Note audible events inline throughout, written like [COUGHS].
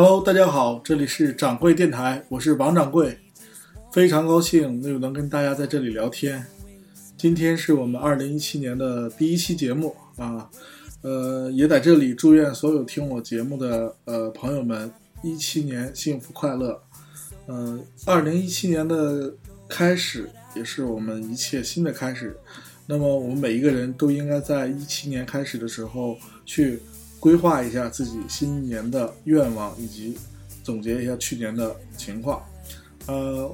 Hello，大家好，这里是掌柜电台，我是王掌柜，非常高兴又能跟大家在这里聊天。今天是我们二零一七年的第一期节目啊，呃，也在这里祝愿所有听我节目的呃朋友们一七年幸福快乐。嗯、呃，二零一七年的开始也是我们一切新的开始。那么我们每一个人都应该在一七年开始的时候去规划一下自己新年的愿望，以及总结一下去年的情况。呃，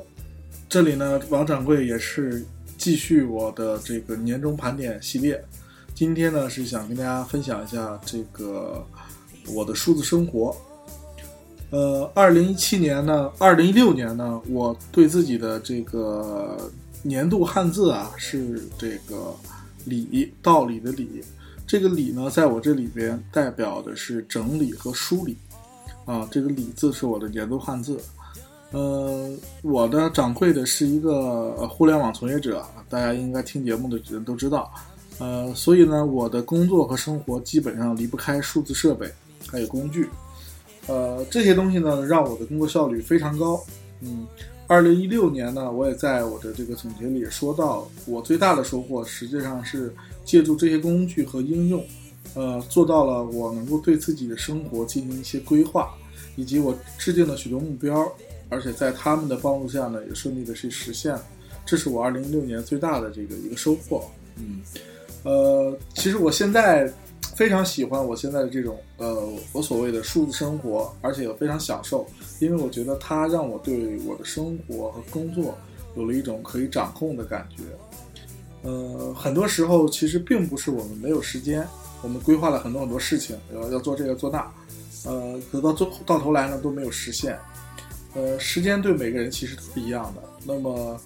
这里呢，王掌柜也是继续我的这个年终盘点系列。今天呢，是想跟大家分享一下这个我的数字生活。呃，二零一七年呢，二零一六年呢，我对自己的这个年度汉字啊是这个理，道理的理。这个理呢，在我这里边代表的是整理和梳理啊。这个理字是我的年度汉字。呃，我的掌柜的是一个互联网从业者，大家应该听节目的人都知道。呃，所以呢，我的工作和生活基本上离不开数字设备还有工具。呃，这些东西呢，让我的工作效率非常高。嗯，二零一六年呢，我也在我的这个总结里说到，我最大的收获实际上是借助这些工具和应用，呃，做到了我能够对自己的生活进行一些规划，以及我制定了许多目标，而且在他们的帮助下呢，也顺利的去实现了。这是我二零一六年最大的这个一个收获。嗯，呃，其实我现在。非常喜欢我现在的这种呃，我所谓的数字生活，而且我非常享受，因为我觉得它让我对我的生活和工作有了一种可以掌控的感觉。呃，很多时候其实并不是我们没有时间，我们规划了很多很多事情，要要做这个做那，呃，可到最到头来呢都没有实现。呃，时间对每个人其实都不一样的，那么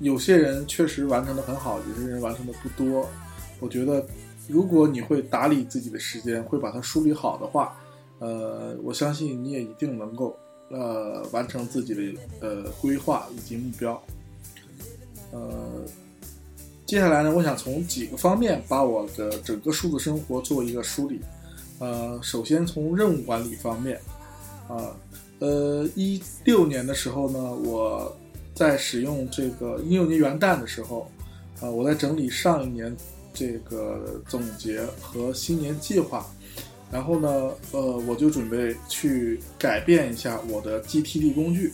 有些人确实完成的很好，有些人完成的不多。我觉得。如果你会打理自己的时间，会把它梳理好的话，呃，我相信你也一定能够呃完成自己的呃规划以及目标。呃，接下来呢，我想从几个方面把我的整个数字生活做一个梳理。呃，首先从任务管理方面，啊，呃，一六年的时候呢，我在使用这个一六年元旦的时候，啊，我在整理上一年。这个总结和新年计划，然后呢，呃，我就准备去改变一下我的 GTD 工具。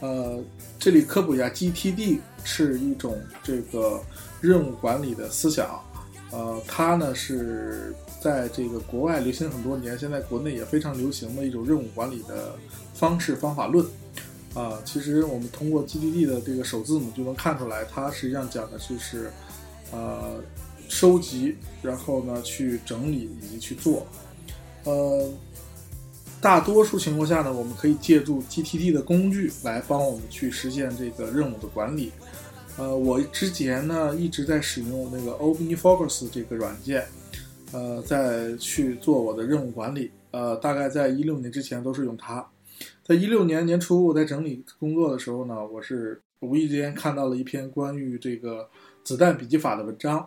呃，这里科普一下，GTD 是一种这个任务管理的思想。呃，它呢是在这个国外流行很多年，现在国内也非常流行的一种任务管理的方式方法论。啊，其实我们通过 GTD 的这个首字母就能看出来，它实际上讲的就是，呃。收集，然后呢，去整理以及去做。呃，大多数情况下呢，我们可以借助 GTD 的工具来帮我们去实现这个任务的管理。呃，我之前呢一直在使用那个 OmniFocus 这个软件，呃，在去做我的任务管理。呃，大概在一六年之前都是用它。在一六年年初，我在整理工作的时候呢，我是无意间看到了一篇关于这个子弹笔记法的文章。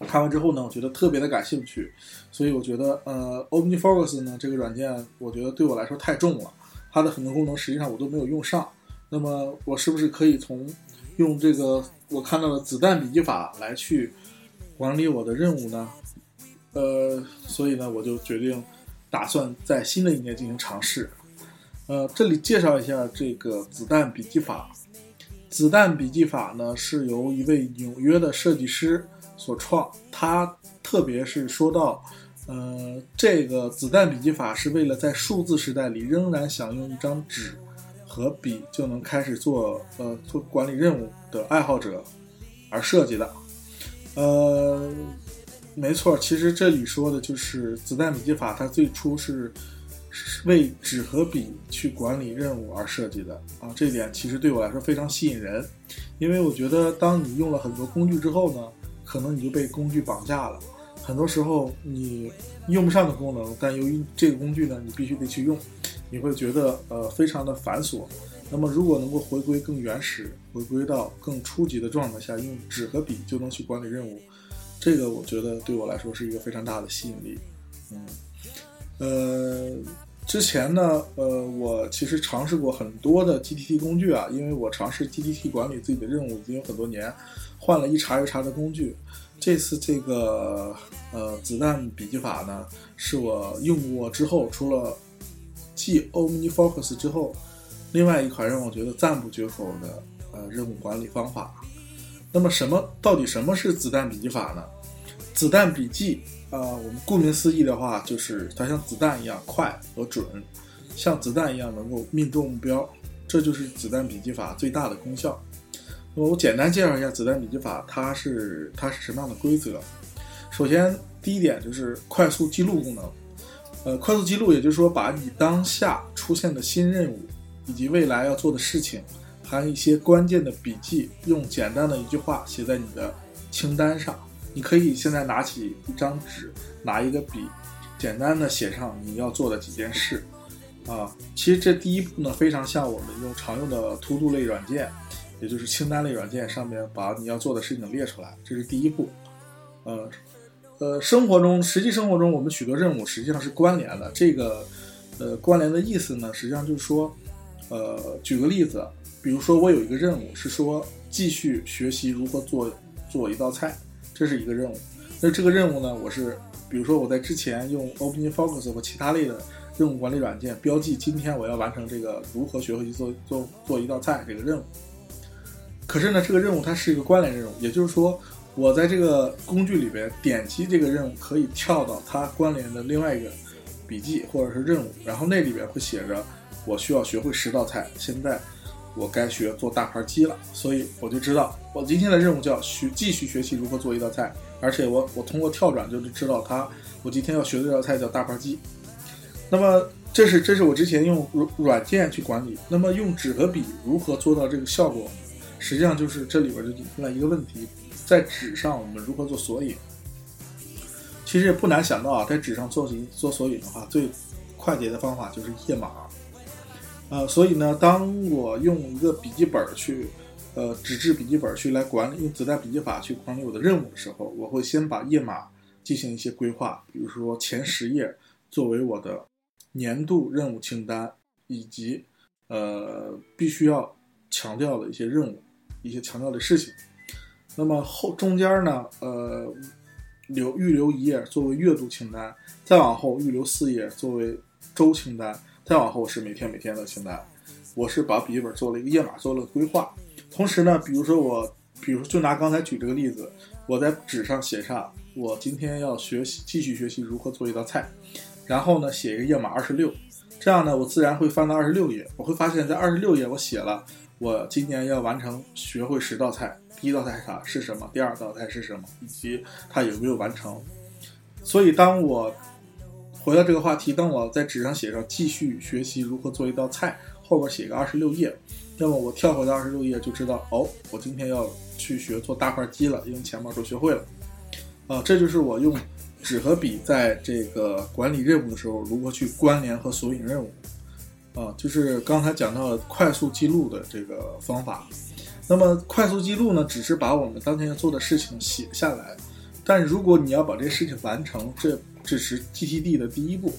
看完之后呢，我觉得特别的感兴趣，所以我觉得呃，OmniFocus 呢这个软件，我觉得对我来说太重了，它的很多功能实际上我都没有用上。那么我是不是可以从用这个我看到的子弹笔记法来去管理我的任务呢？呃，所以呢，我就决定打算在新的一年进行尝试。呃，这里介绍一下这个子弹笔记法。子弹笔记法呢是由一位纽约的设计师。所创，他特别是说到，呃，这个子弹笔记法是为了在数字时代里仍然想用一张纸和笔就能开始做，呃，做管理任务的爱好者而设计的。呃，没错，其实这里说的就是子弹笔记法，它最初是为纸和笔去管理任务而设计的啊。这点其实对我来说非常吸引人，因为我觉得当你用了很多工具之后呢。可能你就被工具绑架了，很多时候你用不上的功能，但由于这个工具呢，你必须得去用，你会觉得呃非常的繁琐。那么如果能够回归更原始，回归到更初级的状态下，用纸和笔就能去管理任务，这个我觉得对我来说是一个非常大的吸引力。嗯，呃，之前呢，呃，我其实尝试过很多的 GTT 工具啊，因为我尝试 GTT 管理自己的任务已经有很多年，换了一茬又茬的工具。这次这个呃子弹笔记法呢，是我用过之后，除了继 OmniFocus 之后，另外一款让我觉得赞不绝口的呃任务管理方法。那么什么到底什么是子弹笔记法呢？子弹笔记啊、我们顾名思义的话，就是它像子弹一样快和准，像子弹一样能够命中目标，这就是子弹笔记法最大的功效。那么我简单介绍一下子弹笔记法，它是它是什么样的规则？首先，第一点就是快速记录功能。呃，快速记录也就是说，把你当下出现的新任务以及未来要做的事情，还有一些关键的笔记，用简单的一句话写在你的清单上。你可以现在拿起一张纸，拿一个笔，简单的写上你要做的几件事。啊，其实这第一步呢，非常像我们用常用的 To Do 类软件，也就是清单类软件上面把你要做的事情列出来，这是第一步。呃，呃，生活中，实际生活中，我们许多任务实际上是关联的。这个，呃，关联的意思呢，实际上就是说，呃，举个例子，比如说我有一个任务是说继续学习如何做做一道菜，这是一个任务。那这个任务呢，我是比如说我在之前用 OpenFocus 或其他类的任务管理软件标记，今天我要完成这个如何学会去做做做一道菜这个任务。可是呢，这个任务它是一个关联任务，也就是说，我在这个工具里边点击这个任务，可以跳到它关联的另外一个笔记或者是任务，然后那里边会写着我需要学会十道菜，现在我该学做大盘鸡了，所以我就知道我今天的任务叫学继续学习如何做一道菜，而且我我通过跳转就知道它我今天要学的这道菜叫大盘鸡。那么这是这是我之前用软软件去管理，那么用纸和笔如何做到这个效果？实际上就是这里边就引出来一个问题，在纸上我们如何做索引？其实也不难想到啊，在纸上做做做索引的话，最快捷的方法就是页码。呃，所以呢，当我用一个笔记本去，呃，纸质笔记本去来管理，用子弹笔记法去管理我的任务的时候，我会先把页码进行一些规划，比如说前十页作为我的年度任务清单，以及呃必须要强调的一些任务。一些强调的事情，那么后中间呢，呃，留预留一页作为月度清单，再往后预留四页作为周清单，再往后是每天每天的清单。我是把笔记本做了一个页码，做了规划。同时呢，比如说我，比如就拿刚才举这个例子，我在纸上写上我今天要学习，继续学习如何做一道菜，然后呢写一个页码二十六，这样呢我自然会翻到二十六页，我会发现在二十六页我写了。我今年要完成学会十道菜，第一道菜啥是什么？第二道菜是什么？以及它有没有完成？所以当我回到这个话题，当我在纸上写上继续学习如何做一道菜，后边写个二十六页，那么我跳回到二十六页就知道，哦，我今天要去学做大块鸡了，因为前面都学会了。啊，这就是我用纸和笔在这个管理任务的时候如何去关联和索引任务。啊，就是刚才讲到的快速记录的这个方法。那么快速记录呢，只是把我们当天要做的事情写下来，但如果你要把这事情完成，这只是 GTD 的第一步。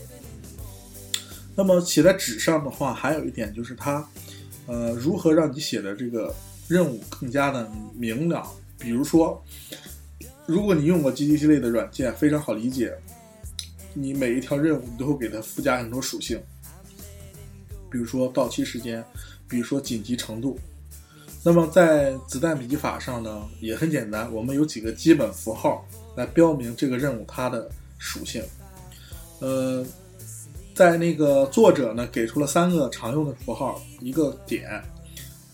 那么写在纸上的话，还有一点就是它，呃，如何让你写的这个任务更加的明了？比如说，如果你用过 GTD 类的软件，非常好理解，你每一条任务你都会给它附加很多属性。比如说到期时间，比如说紧急程度。那么在子弹笔记法上呢，也很简单，我们有几个基本符号来标明这个任务它的属性。呃，在那个作者呢给出了三个常用的符号，一个点，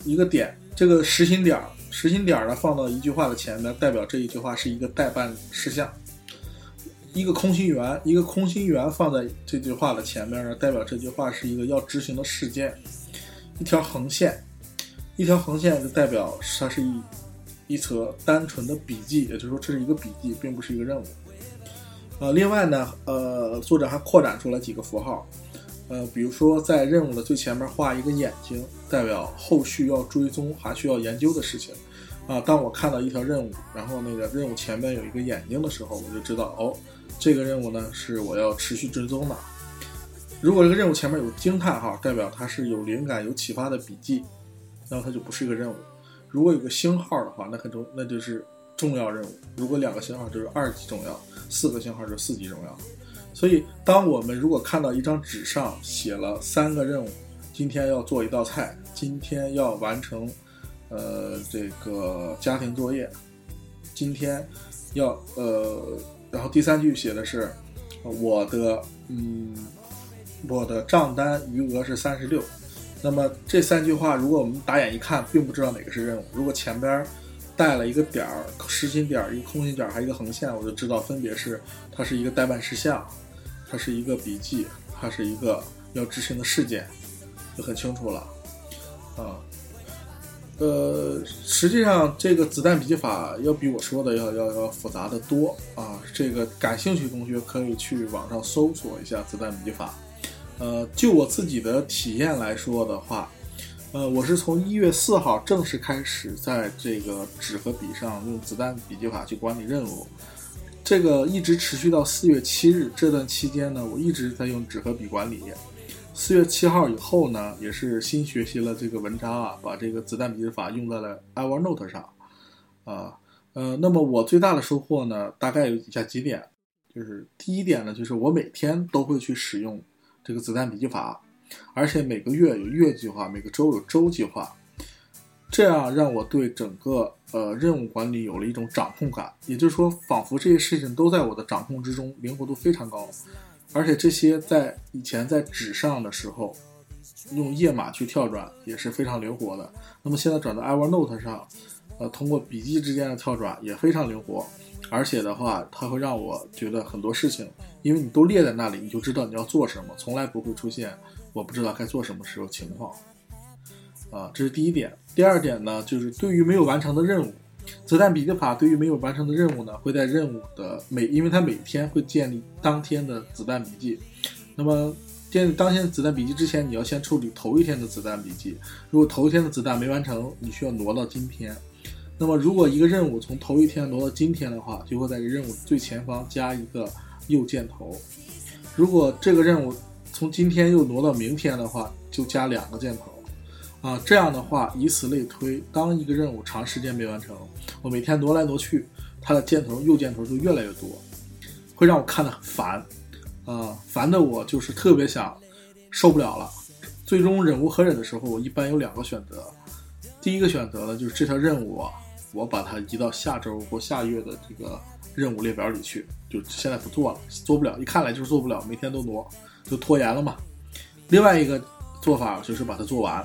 一个点，这个实心点儿，实心点儿呢放到一句话的前面，代表这一句话是一个待办事项。一个空心圆，一个空心圆放在这句话的前面呢，代表这句话是一个要执行的事件。一条横线，一条横线就代表它是一一则单纯的笔记，也就是说这是一个笔记，并不是一个任务。呃，另外呢，呃，作者还扩展出来几个符号，呃，比如说在任务的最前面画一个眼睛，代表后续要追踪还需要研究的事情。啊，当我看到一条任务，然后那个任务前面有一个眼睛的时候，我就知道哦，这个任务呢是我要持续追踪的。如果这个任务前面有惊叹号，代表它是有灵感、有启发的笔记，那么它就不是一个任务。如果有个星号的话，那很重，那就是重要任务。如果两个星号就是二级重要，四个星号就是四级重要。所以，当我们如果看到一张纸上写了三个任务，今天要做一道菜，今天要完成，呃，这个家庭作业，今天要呃，然后第三句写的是我的嗯，我的账单余额是三十六。那么这三句话，如果我们打眼一看，并不知道哪个是任务。如果前边带了一个点儿，实心点儿，一个空心点儿，还有一个横线，我就知道分别是它是一个待办事项，它是一个笔记，它是一个要执行的事件，就很清楚了。啊，呃，实际上这个子弹笔记法要比我说的要要要复杂的多啊。这个感兴趣同学可以去网上搜索一下子弹笔记法。呃，就我自己的体验来说的话，呃，我是从一月四号正式开始在这个纸和笔上用子弹笔记法去管理任务，这个一直持续到四月七日这段期间呢，我一直在用纸和笔管理。四月七号以后呢，也是新学习了这个文章啊，把这个子弹笔记法用在了 Evernote 上，啊，呃，那么我最大的收获呢，大概有以下几点，就是第一点呢，就是我每天都会去使用。这个子弹笔记法，而且每个月有月计划，每个周有周计划，这样让我对整个呃任务管理有了一种掌控感。也就是说，仿佛这些事情都在我的掌控之中，灵活度非常高。而且这些在以前在纸上的时候，用页码去跳转也是非常灵活的。那么现在转到 Evernote 上，呃，通过笔记之间的跳转也非常灵活。而且的话，它会让我觉得很多事情，因为你都列在那里，你就知道你要做什么，从来不会出现我不知道该做什么时候情况。啊，这是第一点。第二点呢，就是对于没有完成的任务，子弹笔记法对于没有完成的任务呢，会在任务的每，因为它每天会建立当天的子弹笔记。那么建立当天的子弹笔记之前，你要先处理头一天的子弹笔记。如果头一天的子弹没完成，你需要挪到今天。那么，如果一个任务从头一天挪到今天的话，就会在任务最前方加一个右箭头；如果这个任务从今天又挪到明天的话，就加两个箭头。啊，这样的话，以此类推，当一个任务长时间没完成，我每天挪来挪去，它的箭头右箭头就越来越多，会让我看得很烦。啊，烦的我就是特别想受不了了。最终忍无可忍的时候，我一般有两个选择。第一个选择呢，就是这条任务。我把它移到下周或下月的这个任务列表里去，就现在不做了，做不了，一看来就是做不了，每天都挪，就拖延了嘛。另外一个做法就是把它做完，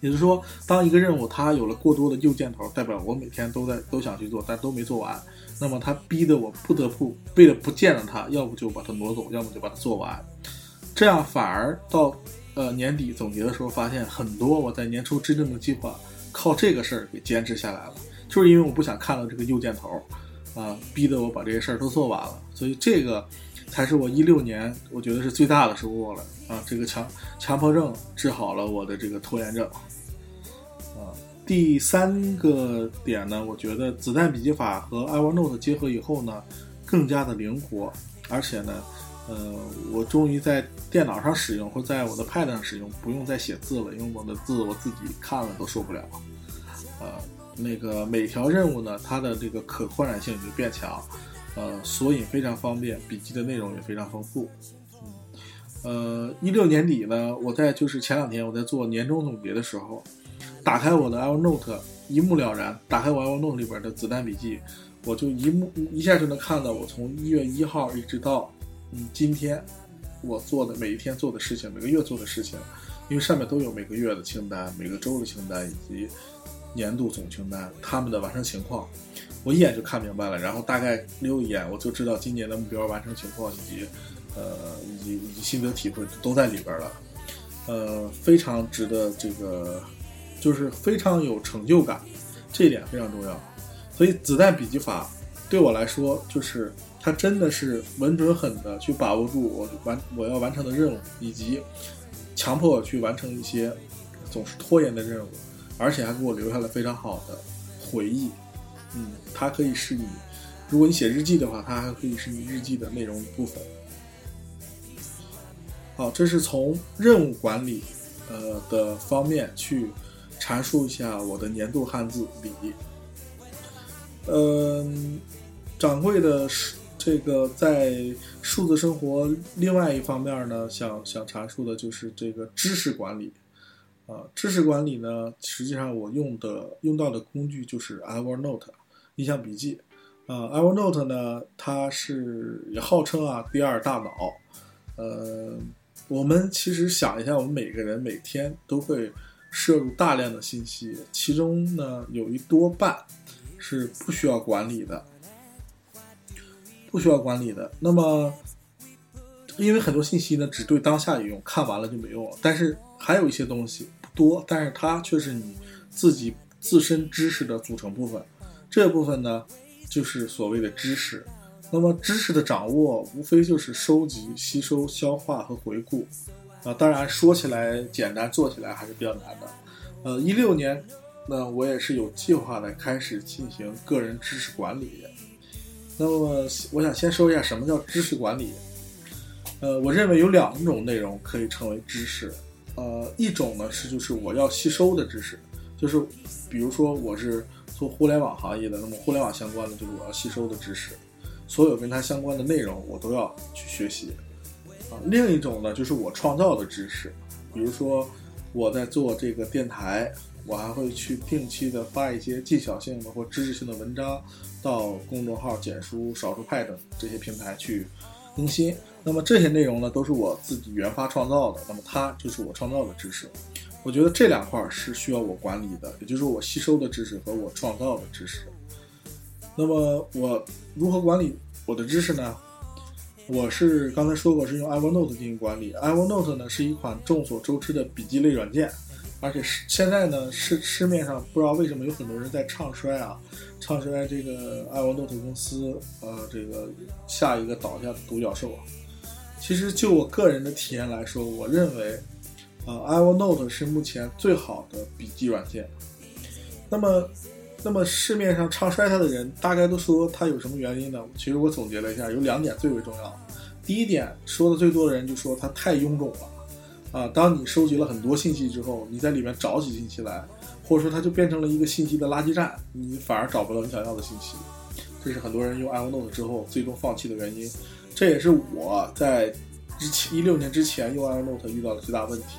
也就是说，当一个任务它有了过多的右箭头，代表我每天都在都想去做，但都没做完，那么它逼得我不得不为了不见了它，要不就把它挪走，要么就把它做完，这样反而到呃年底总结的时候，发现很多我在年初制定的计划。靠这个事儿给坚持下来了，就是因为我不想看到这个右箭头，啊，逼得我把这些事儿都做完了，所以这个才是我一六年我觉得是最大的收获了啊！这个强强迫症治好了我的这个拖延症，啊，第三个点呢，我觉得子弹笔记法和 Evernote 结合以后呢，更加的灵活，而且呢。呃，我终于在电脑上使用，或在我的 Pad 上使用，不用再写字了，因为我的字我自己看了都受不了。呃，那个每条任务呢，它的这个可扩展性就变强，呃，索引非常方便，笔记的内容也非常丰富。嗯，呃，一六年底呢，我在就是前两天我在做年终总结的时候，打开我的 Evernote，一目了然，打开我 Evernote 里边的子弹笔记，我就一目一下就能看到我从一月一号一直到。嗯，今天我做的每一天做的事情，每个月做的事情，因为上面都有每个月的清单、每个周的清单以及年度总清单，他们的完成情况，我一眼就看明白了。然后大概溜一眼，我就知道今年的目标完成情况以及呃以及以及心得体会都在里边了。呃，非常值得这个，就是非常有成就感，这一点非常重要。所以子弹笔记法对我来说就是。他真的是稳准狠的去把握住我完我要完成的任务，以及强迫我去完成一些总是拖延的任务，而且还给我留下了非常好的回忆，嗯，它可以是你，如果你写日记的话，它还可以是你日记的内容一部分。好，这是从任务管理，呃的方面去阐述一下我的年度汉字“礼”。嗯，掌柜的是这个在数字生活另外一方面呢，想想阐述的就是这个知识管理。啊，知识管理呢，实际上我用的用到的工具就是 Evernote 印象笔记。啊，Evernote 呢，它是也号称啊第二大脑。呃，我们其实想一下，我们每个人每天都会摄入大量的信息，其中呢有一多半是不需要管理的，不需要管理的。那么，因为很多信息呢只对当下有用，看完了就没用了。但是还有一些东西不多，但是它却是你自己自身知识的组成部分。这部分呢，就是所谓的知识。那么知识的掌握，无非就是收集、吸收、消化和回顾。啊，当然说起来简单，做起来还是比较难的。呃，一六年，那我也是有计划的开始进行个人知识管理。那么，我想先说一下什么叫知识管理。呃，我认为有两种内容可以称为知识。呃，一种呢是就是我要吸收的知识，就是比如说我是做互联网行业的，那么互联网相关的就是我要吸收的知识。所有跟它相关的内容，我都要去学习，啊，另一种呢，就是我创造的知识，比如说我在做这个电台，我还会去定期的发一些技巧性的或知识性的文章到公众号、简书、少数派等这些平台去更新。那么这些内容呢，都是我自己原发创造的，那么它就是我创造的知识。我觉得这两块是需要我管理的，也就是我吸收的知识和我创造的知识。那么我如何管理我的知识呢？我是刚才说过是用 Evernote 进行管理。Evernote 呢是一款众所周知的笔记类软件，而且是现在呢市市面上不知道为什么有很多人在唱衰啊，唱衰这个 Evernote 公司，呃，这个下一个倒下的独角兽啊。其实就我个人的体验来说，我认为，啊，Evernote 是目前最好的笔记软件。那么。那么市面上唱衰它的人，大概都说它有什么原因呢？其实我总结了一下，有两点最为重要。第一点说的最多的人就说它太臃肿了，啊，当你收集了很多信息之后，你在里面找起信息来，或者说它就变成了一个信息的垃圾站，你反而找不到你想要的信息。这是很多人用 Evernote 之后最终放弃的原因。这也是我在之前一六年之前用 Evernote 遇到的最大问题。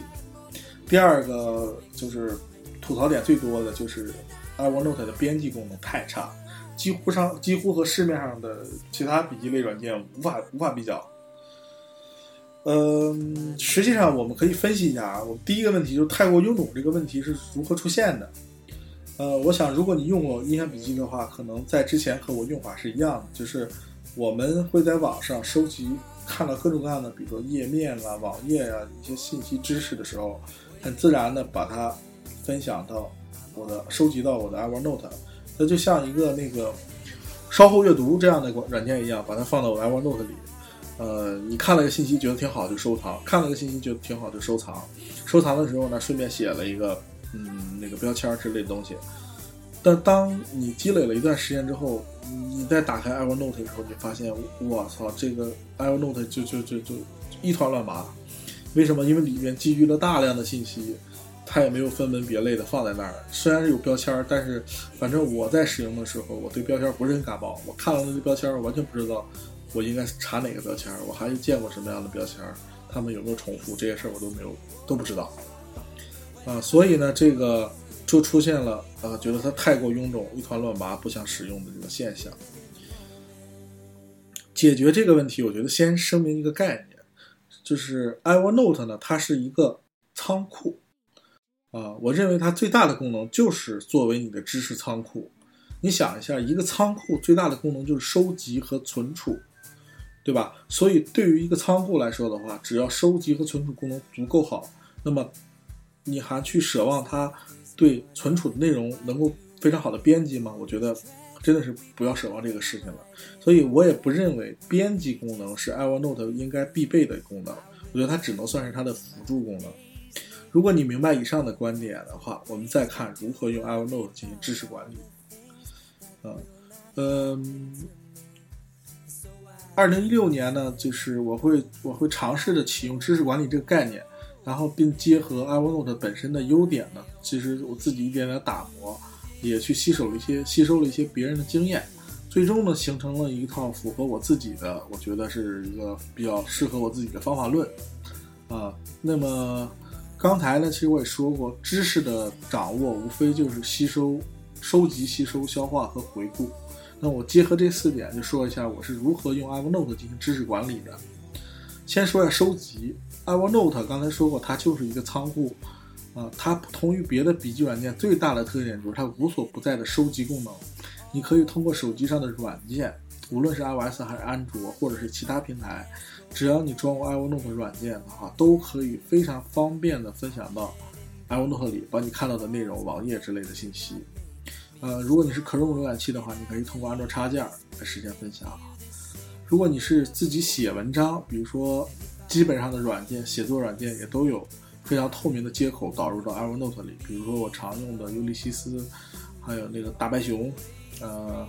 第二个就是吐槽点最多的就是。Evernote 的编辑功能太差，几乎上几乎和市面上的其他笔记类软件无法无法比较。嗯，实际上我们可以分析一下啊，我们第一个问题就是太过臃肿这个问题是如何出现的？呃，我想如果你用过印象笔记的话，可能在之前和我用法是一样的，就是我们会在网上收集看到各种各样的，比如说页面啊、网页啊一些信息知识的时候，很自然的把它分享到。我的收集到我的 Evernote，那就像一个那个稍后阅读这样的软件一样，把它放到我 Evernote 里。呃，你看了个信息觉得挺好就收藏，看了个信息觉得挺好就收藏。收藏的时候呢，顺便写了一个嗯那个标签之类的东西。但当你积累了一段时间之后，你再打开 Evernote 的时候，你发现我操，这个 Evernote 就就就就一团乱麻。为什么？因为里面积聚了大量的信息。它也没有分门别类的放在那儿，虽然是有标签，但是反正我在使用的时候，我对标签不是很感冒。我看了那个标签，完全不知道我应该查哪个标签，我还见过什么样的标签，他们有没有重复，这些事儿我都没有都不知道。啊，所以呢，这个就出现了啊，觉得它太过臃肿，一团乱麻，不想使用的这个现象。解决这个问题，我觉得先声明一个概念，就是 Evernote 呢，它是一个仓库。啊，我认为它最大的功能就是作为你的知识仓库。你想一下，一个仓库最大的功能就是收集和存储，对吧？所以对于一个仓库来说的话，只要收集和存储功能足够好，那么你还去奢望它对存储的内容能够非常好的编辑吗？我觉得真的是不要奢望这个事情了。所以我也不认为编辑功能是 Evernote 应该必备的功能，我觉得它只能算是它的辅助功能。如果你明白以上的观点的话，我们再看如何用 Evernote 进行知识管理。嗯嗯，二零一六年呢，就是我会我会尝试着启用知识管理这个概念，然后并结合 Evernote 本身的优点呢，其实我自己一点点打磨，也去吸收了一些吸收了一些别人的经验，最终呢形成了一套符合我自己的，我觉得是一个比较适合我自己的方法论啊。那么刚才呢，其实我也说过，知识的掌握无非就是吸收、收集、吸收、消化和回顾。那我结合这四点，就说一下我是如何用 Evernote 进行知识管理的。先说一下收集，Evernote 刚才说过，它就是一个仓库，啊、它不同于别的笔记软件最大的特点就是它无所不在的收集功能。你可以通过手机上的软件，无论是 iOS 还是安卓，或者是其他平台，只要你装过 Evernote 软件的话，都可以非常方便的分享到 Evernote 里，把你看到的内容、网页之类的信息。呃，如果你是 Chrome 浏览器的话，你可以通过安卓插件来实现分享。如果你是自己写文章，比如说基本上的软件、写作软件也都有非常透明的接口导入到 Evernote 里，比如说我常用的尤利西斯，还有那个大白熊，呃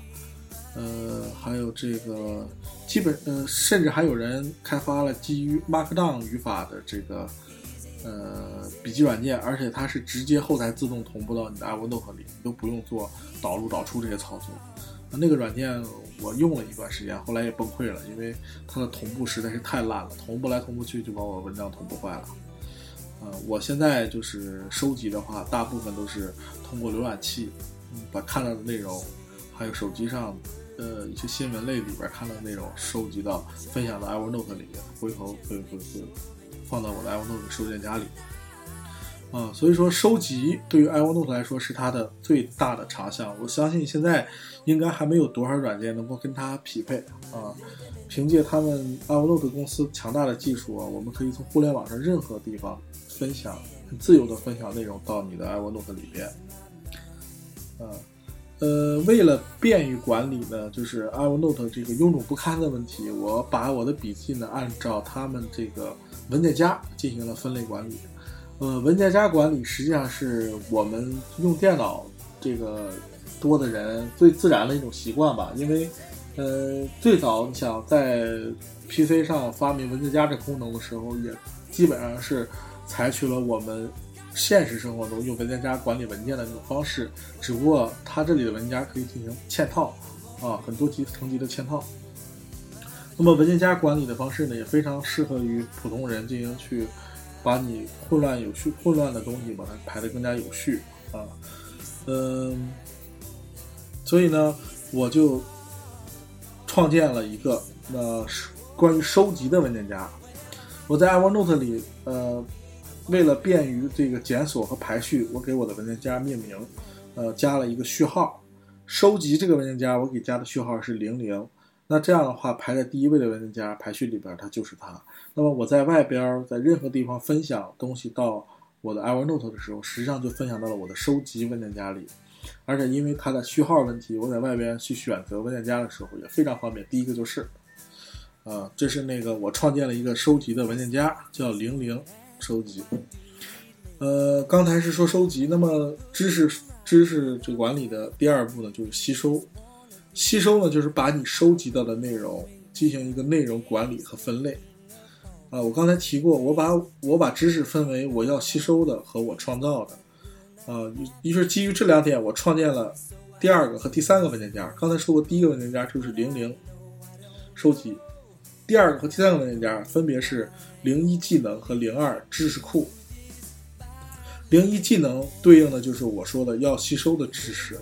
呃，还有这个基本呃，甚至还有人开发了基于 Markdown 语法的这个呃笔记软件，而且它是直接后台自动同步到你的 iWork Note 里，你都不用做导入导出这些操作。那个软件我用了一段时间，后来也崩溃了，因为它的同步实在是太烂了，同步来同步去就把我文章同步坏了。呃，我现在就是收集的话，大部分都是通过浏览器，把看到的内容，还有手机上，呃，一些新闻类里边看到的内容收集到分享到 Evernote 里面，回头会会会放到我的 Evernote 收件夹里。啊、所以说收集对于 Evernote 来说是它的最大的长项。我相信现在应该还没有多少软件能够跟它匹配啊。凭借他们 Evernote 公司强大的技术啊，我们可以从互联网上任何地方分享，很自由的分享内容到你的 Evernote 里边。啊，呃，为了便于管理呢，就是 Evernote 这个臃肿不堪的问题，我把我的笔记呢按照他们这个文件夹进行了分类管理。呃，文件夹管理实际上是我们用电脑这个多的人最自然的一种习惯吧，因为呃，最早你想在 PC 上发明文件夹这功能的时候，也基本上是采取了我们现实生活中用文件夹管理文件的那种方式，只不过它这里的文件夹可以进行嵌套啊，很多级层级的嵌套。那么文件夹管理的方式呢，也非常适合于普通人进行去把你混乱有序、混乱的东西把它排得更加有序啊。嗯，所以呢，我就创建了一个呃是关于收集的文件夹。我在 Evernote 里，呃，为了便于这个检索和排序，我给我的文件夹命名，呃，加了一个序号。收集这个文件夹，我给加的序号是零零。那这样的话，排在第一位的文件夹排序里边，它就是它。那么我在外边，在任何地方分享东西到我的 Evernote 的时候，实际上就分享到了我的收集文件夹里。而且因为它的序号问题，我在外边去选择文件夹的时候也非常方便。第一个就是，呃，这是那个我创建了一个收集的文件夹，叫零零收集。呃，刚才是说收集，那么知识知识这管理的第二步呢，就是吸收。吸收呢，就是把你收集到的内容进行一个内容管理和分类。啊，我刚才提过，我把我把知识分为我要吸收的和我创造的。啊，于于是基于这两点，我创建了第二个和第三个文件夹。刚才说过，第一个文件夹就是零零收集，第二个和第三个文件夹分别是零一技能和零二知识库。零一技能对应的就是我说的要吸收的知识。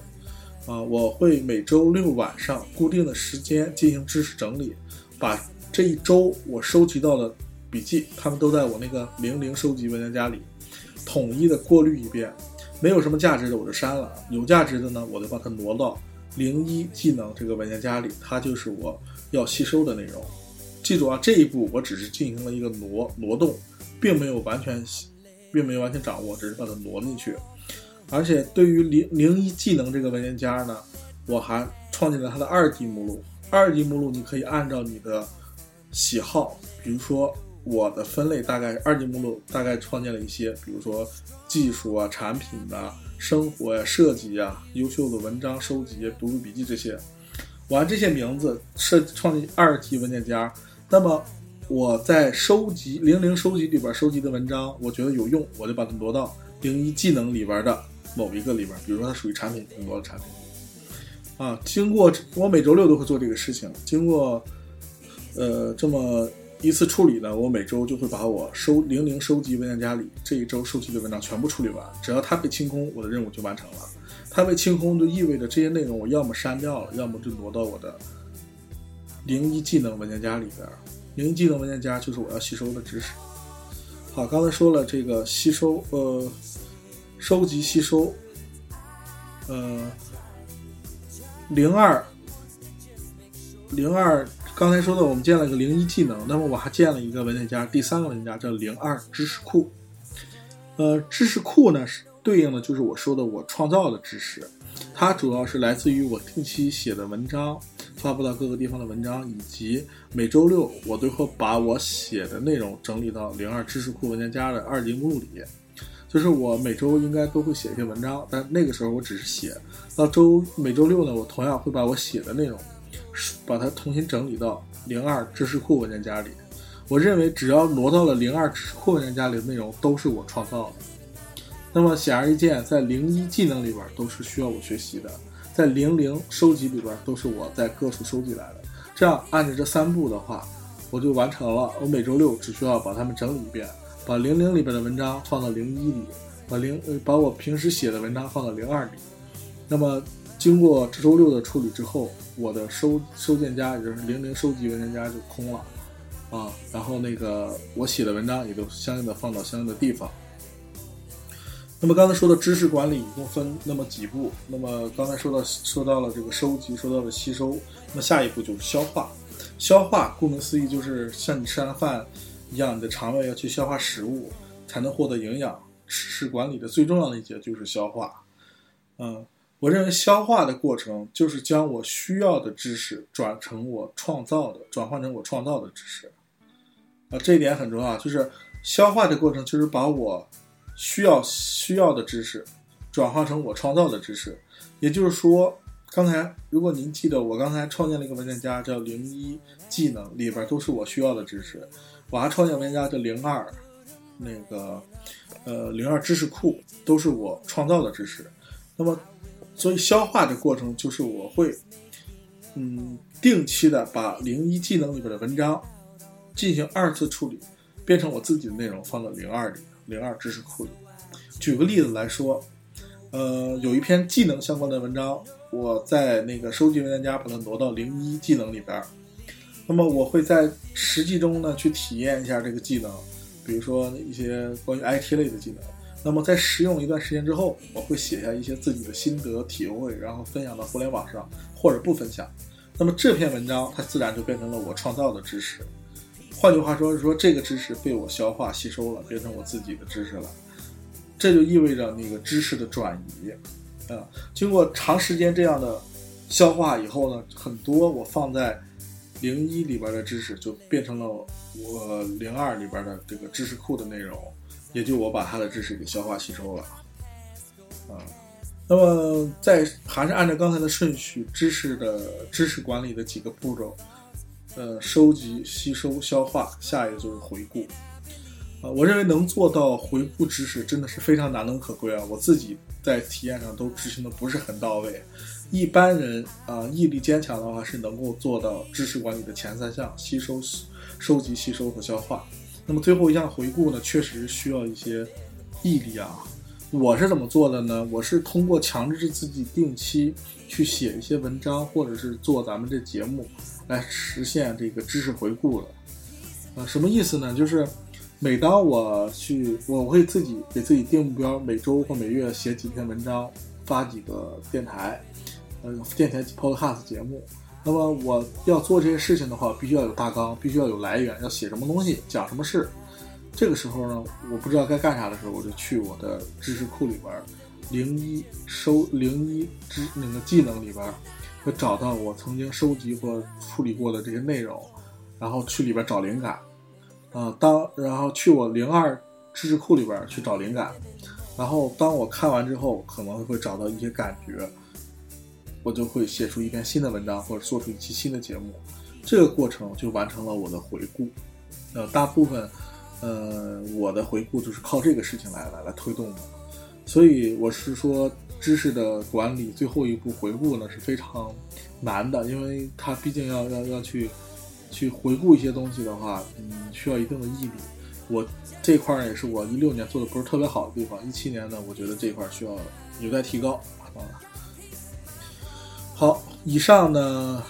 啊，我会每周六晚上固定的时间进行知识整理，把这一周我收集到的笔记，它们都在我那个零零收集文件夹里，统一的过滤一遍，没有什么价值的我就删了，有价值的呢，我就把它挪到零一技能这个文件夹里，它就是我要吸收的内容。记住啊，这一步我只是进行了一个挪挪动，并没有完全，并没有完全掌握，只是把它挪进去。而且对于零零一技能这个文件夹呢，我还创建了它的二级目录。二级目录你可以按照你的喜好，比如说我的分类大概二级目录大概创建了一些，比如说技术啊、产品啊、生活呀、设计呀、优秀的文章收集、读书笔记这些。我按这些名字设创立二级文件夹，那么我在收集零零收集里边收集的文章，我觉得有用，我就把它挪到零一技能里边的某一个里边，比如说它属于产品，就挪到产品。啊，经过我每周六都会做这个事情，经过呃这么一次处理呢，我每周就会把我收零零收集文件夹里这一周收集的文章全部处理完，只要它被清空，我的任务就完成了。它被清空就意味着这些内容我要么删掉了，要么就挪到我的零一技能文件夹里边零技能文件夹就是我要吸收的知识。好，刚才说了这个吸收，呃，收集吸收，呃，零二零二，刚才说的我们建了个零一技能，那么我还建了一个文件夹，第三个文件夹叫零二知识库。呃，知识库呢是对应的就是我说的我创造的知识，它主要是来自于我定期写的文章，发布到各个地方的文章，以及每周六我都会把我写的内容整理到零二知识库文件夹的二级目录里。就是我每周应该都会写一些文章，但那个时候我只是写。到周每周六呢，我同样会把我写的内容，把它重新整理到零二知识库文件夹里。我认为只要挪到了零二知识库文件夹里的内容，都是我创造的。那么显而易见，在零一技能里边都是需要我学习的，在零零收集里边都是我在各处收集来的。这样按照这三步的话，我就完成了。我每周六只需要把它们整理一遍，把零零里边的文章放到零一里，把零把我平时写的文章放到零二里。那么经过这周六的处理之后，我的收收件夹也就是零零收集文件夹就空了啊。然后那个我写的文章也都相应的放到相应的地方。那么刚才说的知识管理一共分那么几步，那么刚才说到说到了这个收集，说到了吸收，那么下一步就是消化。消化顾名思义就是像你吃完饭一样，你的肠胃要去消化食物，才能获得营养。知识管理的最重要的一节就是消化。嗯，我认为消化的过程就是将我需要的知识转成我创造的，转换成我创造的知识。啊，这一点很重要，就是消化的过程就是把我需要需要的知识转化成我创造的知识。也就是说，刚才如果您记得，我刚才创建了一个文件夹叫零一技能，里边都是我需要的知识。我还创建文件夹叫零二，那个呃零二知识库都是我创造的知识。那么，所以消化的过程就是我会嗯定期的把零一技能里边的文章进行二次处理，变成我自己的内容放到零二里，零二知识库里。举个例子来说，呃，有一篇技能相关的文章，我在那个收集文件夹把它挪到零一技能里边。那么我会在实际中呢去体验一下这个技能，比如说一些关于 IT 类的技能。那么在使用一段时间之后，我会写下一些自己的心得体会，然后分享到互联网上，或者不分享。那么这篇文章它自然就变成了我创造的知识。换句话说，是说这个知识被我消化吸收了，变成我自己的知识了。这就意味着那个知识的转移，啊，经过长时间这样的消化以后呢，很多我放在零一里边的知识就变成了我零二里边的这个知识库的内容，也就我把它的知识给消化吸收了，啊，那么在还是按照刚才的顺序，知识的知识管理的几个步骤，呃，收集、吸收、消化，下一个就是回顾。啊，我认为能做到回顾知识真的是非常难能可贵啊！我自己在体验上都执行的不是很到位。一般人啊，毅力坚强的话是能够做到知识管理的前三项：吸收、收集、吸收和消化。那么最后一项回顾呢，确实需要一些毅力啊。我是怎么做的呢？我是通过强制自己定期去写一些文章，或者是做咱们这节目，来实现这个知识回顾的。呃，什么意思呢？就是。每当我去，我会自己给自己定目标，每周或每月写几篇文章，发几个电台，呃，电台 podcast 节目。那么我要做这些事情的话，必须要有大纲，必须要有来源，要写什么东西，讲什么事。这个时候呢，我不知道该干啥的时候，我就去我的知识库里边，零一收零一知那个技能里边，会找到我曾经收集或处理过的这些内容，然后去里边找灵感。啊，当然后去我零二知识库里边去找灵感，然后当我看完之后，可能会找到一些感觉，我就会写出一篇新的文章，或者做出一期新的节目。这个过程就完成了我的回顾。呃，大部分，呃，我的回顾就是靠这个事情来来来推动的。所以我是说，知识的管理最后一步回顾呢是非常难的，因为它毕竟要要要去去回顾一些东西的话，嗯，需要一定的毅力。我这块儿也是我一六年做的不是特别好的地方，一七年呢，我觉得这块儿需要有待提高。啊，好，以上呢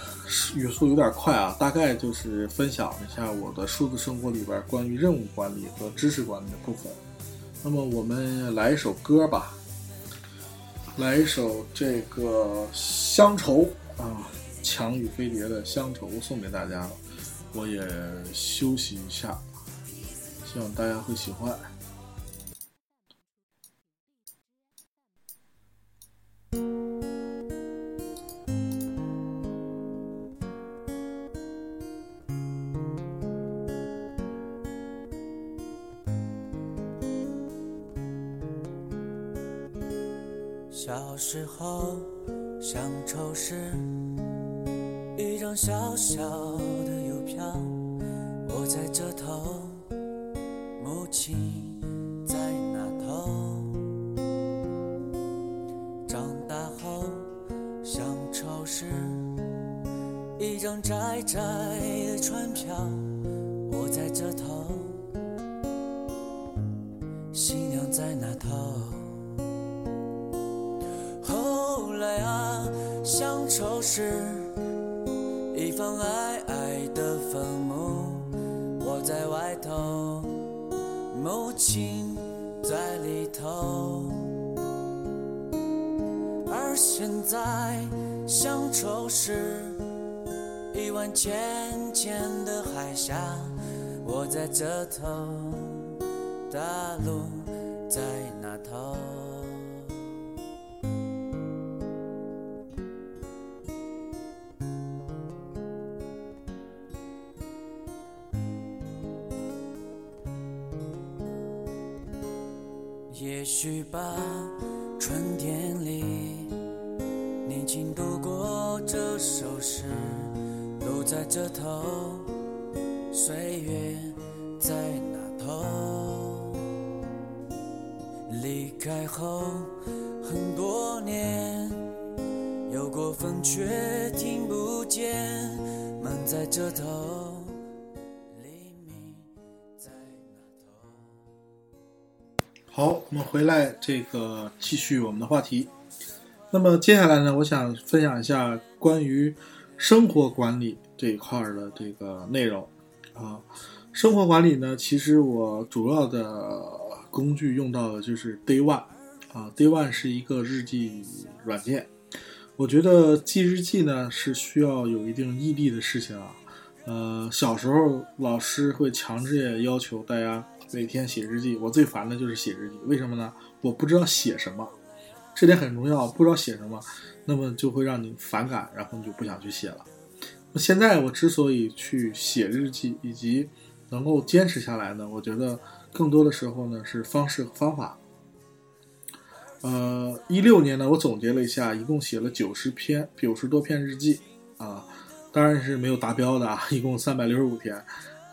语速有点快啊，大概就是分享一下我的数字生活里边关于任务管理和知识管理的部分。那么我们来一首歌吧，来一首这个《乡愁》啊，强与飞碟的《乡愁》送给大家了。我也休息一下，希望大家会喜欢。候，乡愁是一张小小浅浅的海峡，我在这头，大陆在那头。也许吧，春天路在这头，岁月在那头。离开后很多年，有过风却听不见，门在这头，黎明在那头。好，我们回来这个继续我们的话题。那么接下来呢，我想分享一下关于生活管理这一块的这个内容啊。生活管理呢，其实我主要的工具用到的就是 Day One 啊，Day One 是一个日记软件。我觉得记日记呢是需要有一定毅力的事情啊。呃，小时候老师会强制要求大家每天写日记，我最烦的就是写日记。为什么呢？我不知道写什么，这点很重要。不知道写什么，那么就会让你反感，然后你就不想去写了。现在我之所以去写日记，以及能够坚持下来呢，我觉得更多的时候呢是方式和方法。呃，一六年呢，我总结了一下，一共写了九十篇、九十多篇日记啊，当然是没有达标的啊，[LAUGHS] 一共三百六十五天，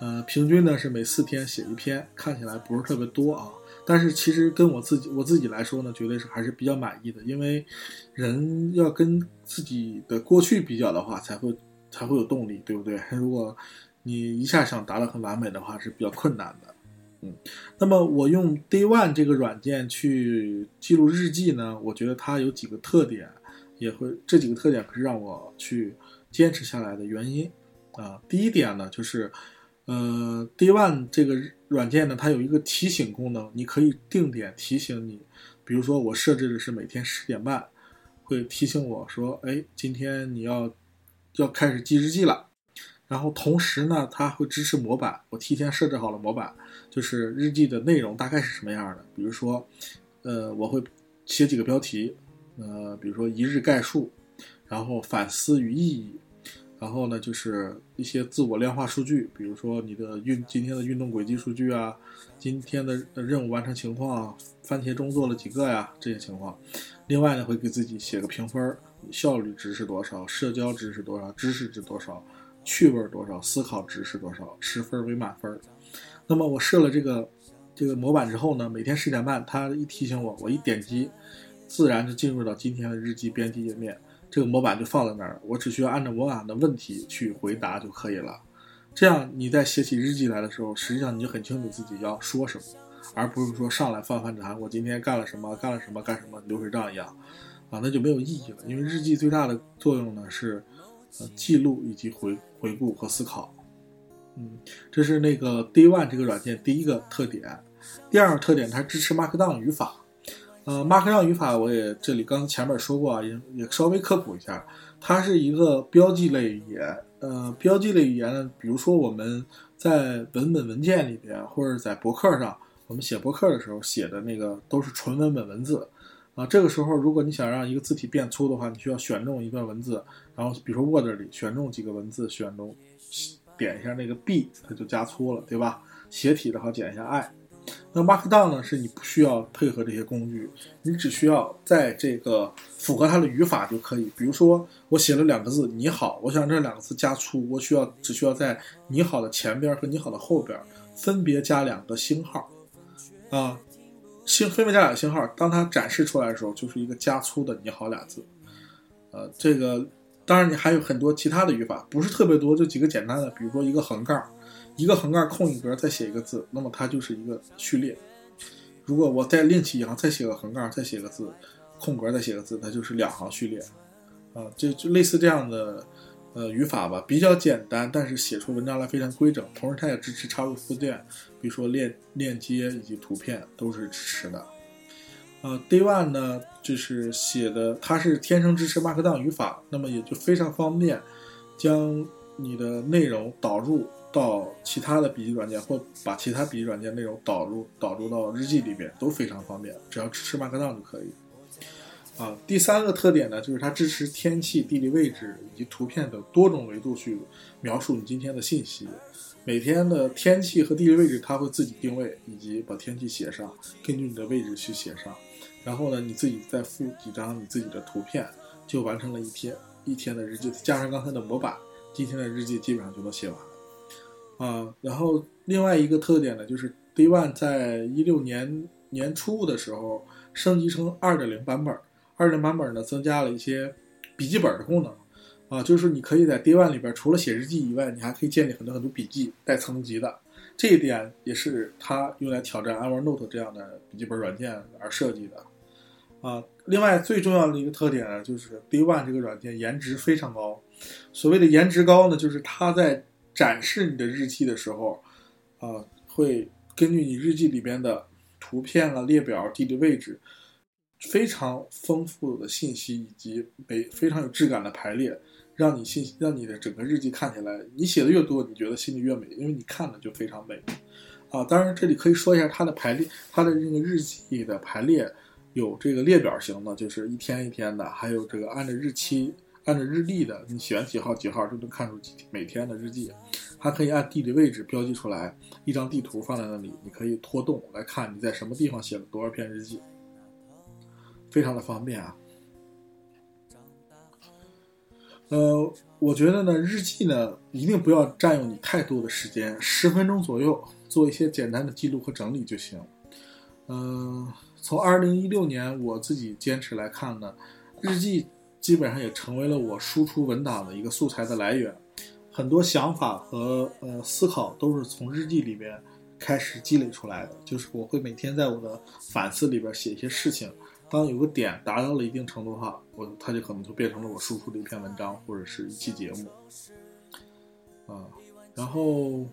呃，平均呢是每四天写一篇，看起来不是特别多啊，但是其实跟我自己我自己来说呢，绝对是还是比较满意的，因为人要跟自己的过去比较的话，才会才会有动力，对不对？[LAUGHS] 如果你一下想达到很完美的话，是比较困难的。嗯，那么我用 Day One 这个软件去记录日记呢，我觉得它有几个特点，也会这几个特点可是让我去坚持下来的原因啊。第一点呢，就是呃，D One 这个软件呢，它有一个提醒功能，你可以定点提醒你，比如说我设置的是每天十点半，会提醒我说，哎，今天你要要开始记日记了。然后同时呢，它会支持模板，我提前设置好了模板，就是日记的内容大概是什么样的。比如说，呃，我会写几个标题，呃，比如说一日概述，然后反思与意义，然后呢，就是一些自我量化数据，比如说你的运今天的运动轨迹数据啊，今天的任务完成情况，番茄钟做了几个呀，这些情况。另外呢，会给自己写个评分，效率值是多少，社交值是多少，知识值多少，趣味多少，思考值是多少，十分为满分。那么我设了这个这个模板之后呢，每天十点半，它一提醒我，我一点击，自然就进入到今天的日记编辑页面。这个模板就放在那儿，我只需要按照模板的问题去回答就可以了。这样你在写起日记来的时候，实际上你就很清楚自己要说什么，而不是说上来翻翻查我今天干了什么，干了什么，干什么，流水账一样，啊，那就没有意义了。因为日记最大的作用呢是，呃，记录以及回回顾和思考。嗯，这是那个 Day One 这个软件第一个特点。第二个特点，它支持 Markdown 语法。呃，Markdown 语法我也这里刚前面说过啊，也也稍微科普一下，它是一个标记类语言。呃，标记类语言呢，比如说我们在文本文件里边，或者在博客上，我们写博客的时候写的那个都是纯文本文字啊。这个时候，如果你想让一个字体变粗的话，你需要选中一段文字，然后比如说 Word 里选中几个文字，选中点一下那个 B，它就加粗了，对吧？斜体的话，点一下 I。那 Markdown 呢？是你不需要配合这些工具，你只需要在这个符合它的语法就可以。比如说，我写了两个字“你好”，我想这两个字加粗，我需要只需要在“你好”的前边和“你好”的后边分别加两个星号，啊，星分别加两个星号。当它展示出来的时候，就是一个加粗的“你好”俩字。呃，这个当然你还有很多其他的语法，不是特别多，就几个简单的，比如说一个横杠。一个横杠空一格，再写一个字，那么它就是一个序列。如果我再另起一行，再写个横杠，再写个字，空格再写个字，它就是两行序列。啊，就就类似这样的呃语法吧，比较简单，但是写出文章来非常规整。同时，它也支持插入附件，比如说链链接以及图片都是支持的。呃，Day One 呢，就是写的，它是天生支持 Markdown 语法，那么也就非常方便，将你的内容导入。到其他的笔记软件，或把其他笔记软件内容导入导入到日记里边都非常方便，只要支持 Markdown 就可以。啊，第三个特点呢，就是它支持天气、地理位置以及图片等多种维度去描述你今天的信息。每天的天气和地理位置，它会自己定位以及把天气写上，根据你的位置去写上。然后呢，你自己再附几张你自己的图片，就完成了一天一天的日记。加上刚才的模板，今天的日记基本上就能写完。啊，然后另外一个特点呢，就是 Day One 在一六年年初的时候升级成二点零版本，二点版本呢增加了一些笔记本的功能，啊，就是你可以在 Day One 里边除了写日记以外，你还可以建立很多很多笔记带层级的，这一点也是它用来挑战 Evernote 这样的笔记本软件而设计的，啊，另外最重要的一个特点呢，就是 Day One 这个软件颜值非常高，所谓的颜值高呢，就是它在展示你的日记的时候，啊，会根据你日记里边的图片啊、列表、地理位置，非常丰富的信息以及每非常有质感的排列，让你信让你的整个日记看起来，你写的越多，你觉得心里越美，因为你看的就非常美。啊，当然这里可以说一下它的排列，它的这个日记的排列有这个列表型的，就是一天一天的，还有这个按照日期。按照日历的，你选几号几号就能看出几每天的日记，还可以按地理位置标记出来一张地图放在那里，你可以拖动来看你在什么地方写了多少篇日记，非常的方便啊。呃，我觉得呢，日记呢一定不要占用你太多的时间，十分钟左右做一些简单的记录和整理就行。嗯，从二零一六年我自己坚持来看呢，日记。基本上也成为了我输出文档的一个素材的来源，很多想法和呃思考都是从日记里边开始积累出来的。就是我会每天在我的反思里边写一些事情，当有个点达到了一定程度的话，我它就可能就变成了我输出的一篇文章或者是一期节目。啊，然后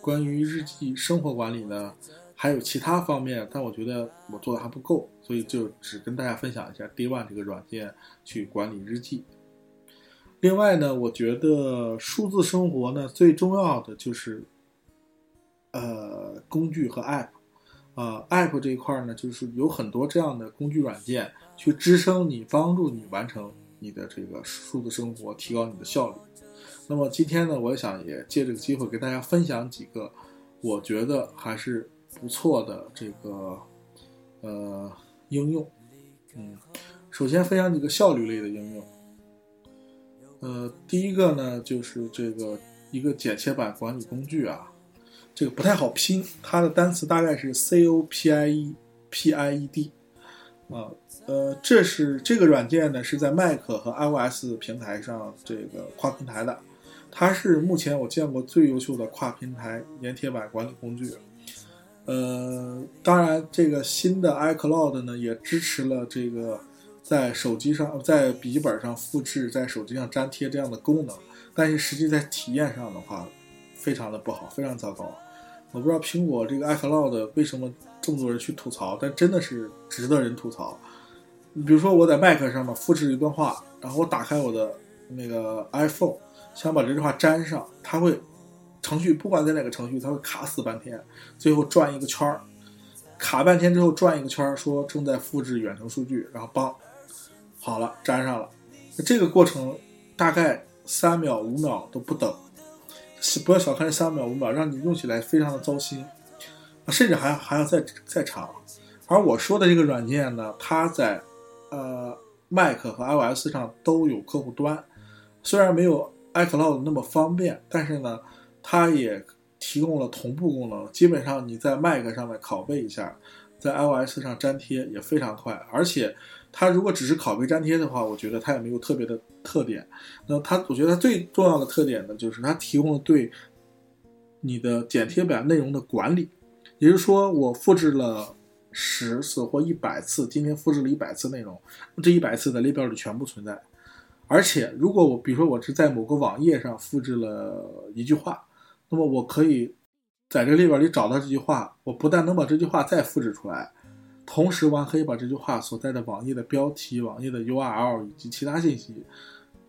关于日记生活管理呢？还有其他方面，但我觉得我做的还不够，所以就只跟大家分享一下 Day One 这个软件去管理日记。另外呢，我觉得数字生活呢最重要的就是，呃，工具和 App。啊，App 这一块呢，就是有很多这样的工具软件去支撑你，帮助你完成你的这个数字生活，提高你的效率。那么今天呢，我想也借这个机会给大家分享几个我觉得还是不错的这个呃应用。嗯，首先分享几个效率类的应用。呃，第一个呢就是这个一个剪切板管理工具啊，这个不太好拼，它的单词大概是 C O P I E P I E D 啊。呃，这是这个软件呢是在 Mac 和 iOS 平台上这个跨平台的。它是目前我见过最优秀的跨平台粘贴板管理工具。呃，当然，这个新的 iCloud 呢也支持了这个在手机上、在笔记本上复制、在手机上粘贴这样的功能。但是实际在体验上的话，非常的不好，非常糟糕。我不知道苹果这个 iCloud 为什么这么多人去吐槽，但真的是值得人吐槽。你比如说我在 Mac 上面复制一段话，然后我打开我的那个 iPhone。想把这句话粘上，它会程序不管在哪个程序，它会卡死半天，最后转一个圈儿，卡半天之后转一个圈儿，说正在复制远程数据，然后帮好了粘上了。这个过程大概三秒五秒都不等，不要小看这三秒五秒，让你用起来非常的糟心，甚至还还要再再长。而我说的这个软件呢，它在呃 Mac 和 iOS 上都有客户端，虽然没有。iCloud 那么方便，但是呢，它也提供了同步功能。基本上你在 Mac 上面拷贝一下，在 iOS 上粘贴也非常快。而且它如果只是拷贝粘贴的话，我觉得它也没有特别的特点。那它，我觉得它最重要的特点呢，就是它提供了对你的剪贴板内容的管理。也就是说，我复制了十次或一百次，今天复制了一百次内容，这一百次在列表里全部存在。而且，如果我比如说我是在某个网页上复制了一句话，那么我可以在这个列表里找到这句话。我不但能把这句话再复制出来，同时我还可以把这句话所在的网页的标题、网页的 URL 以及其他信息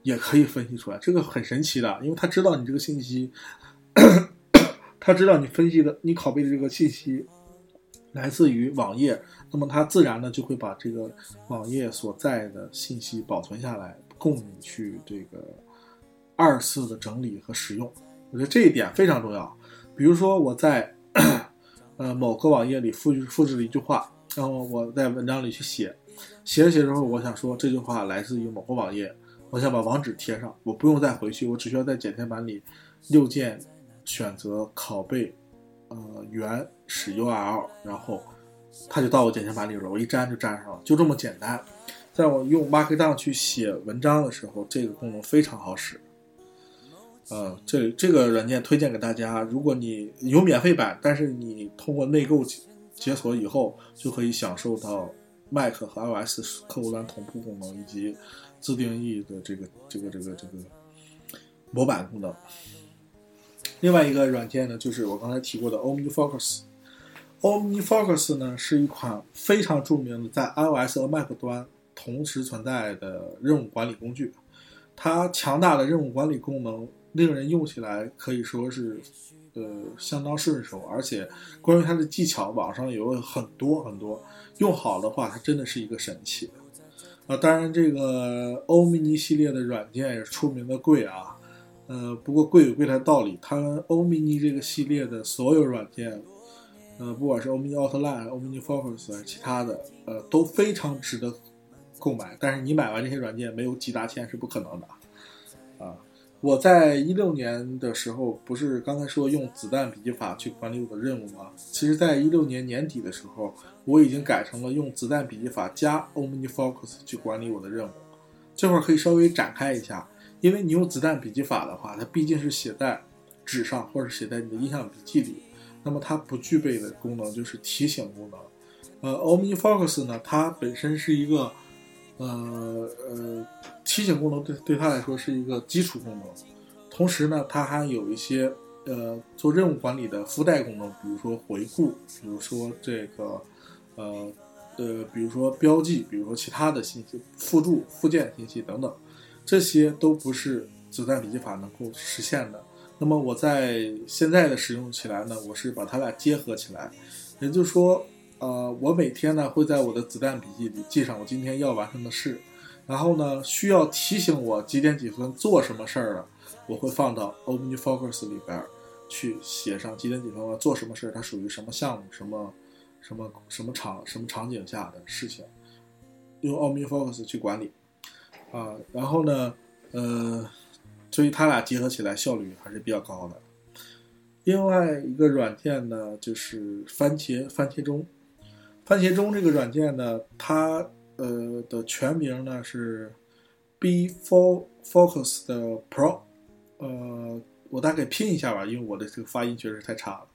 也可以分析出来。这个很神奇的，因为他知道你这个信息，他知道你分析的、你拷贝的这个信息来自于网页，那么他自然呢就会把这个网页所在的信息保存下来。供你去这个二次的整理和使用，我觉得这一点非常重要。比如说我在呃某个网页里复制复制了一句话，然后我在文章里去写，写着写着之后，我想说这句话来自于某个网页，我想把网址贴上，我不用再回去，我只需要在剪贴板里右键选择拷贝，呃原始 URL，然后它就到我剪贴板里了，我一粘就粘上了，就这么简单。在我用 Markdown 去写文章的时候，这个功能非常好使。呃，这这个软件推荐给大家。如果你有免费版，但是你通过内购解锁以后，就可以享受到 Mac 和 iOS 客户端同步功能以及自定义的这个这个这个这个模板功能。另外一个软件呢，就是我刚才提过的 OmniFocus。OmniFocus 呢是一款非常著名的在 iOS 和 Mac 端。同时存在的任务管理工具，它强大的任务管理功能令人用起来可以说是，呃，相当顺手。而且关于它的技巧，网上有很多很多，用好的话，它真的是一个神器。啊，当然这个欧米尼系列的软件也是出名的贵啊，呃，不过贵有贵的道理，它欧米尼这个系列的所有软件，呃，不管是欧米尼奥特曼、欧米尼 Focus 还是其他的，呃，都非常值得。购买，但是你买完这些软件没有几大千是不可能的，我在一六年的时候，不是刚才说用子弹笔记法去管理我的任务吗？其实，在一六年年底的时候，我已经改成了用子弹笔记法加 OmniFocus 去管理我的任务。这块可以稍微展开一下，因为你用子弹笔记法的话，它毕竟是写在纸上或者写在你的印象笔记里，那么它不具备的功能就是提醒功能。呃，OmniFocus 呢，它本身是一个。呃呃，提醒功能对对他来说是一个基础功能，同时呢，它还有一些呃做任务管理的附带功能，比如说回顾，比如说这个呃呃，比如说标记，比如说其他的信息附注、附件信息等等，这些都不是子弹笔记法能够实现的。那么我在现在的使用起来呢，我是把它俩结合起来，也就是说。呃，我每天呢会在我的子弹笔记里记上我今天要完成的事，然后呢需要提醒我几点几分做什么事儿了，我会放到 OmniFocus 里边去写上几点几分要做什么事儿，它属于什么项目、什么什么什么场、什么场景下的事情，用 OmniFocus 去管理啊。然后呢，呃，所以它俩结合起来效率还是比较高的。另外一个软件呢，就是番茄番茄钟。番茄钟这个软件呢，它呃的全名呢是 B For Focus 的 Pro。呃，我大概拼一下吧，因为我的这个发音确实太差了。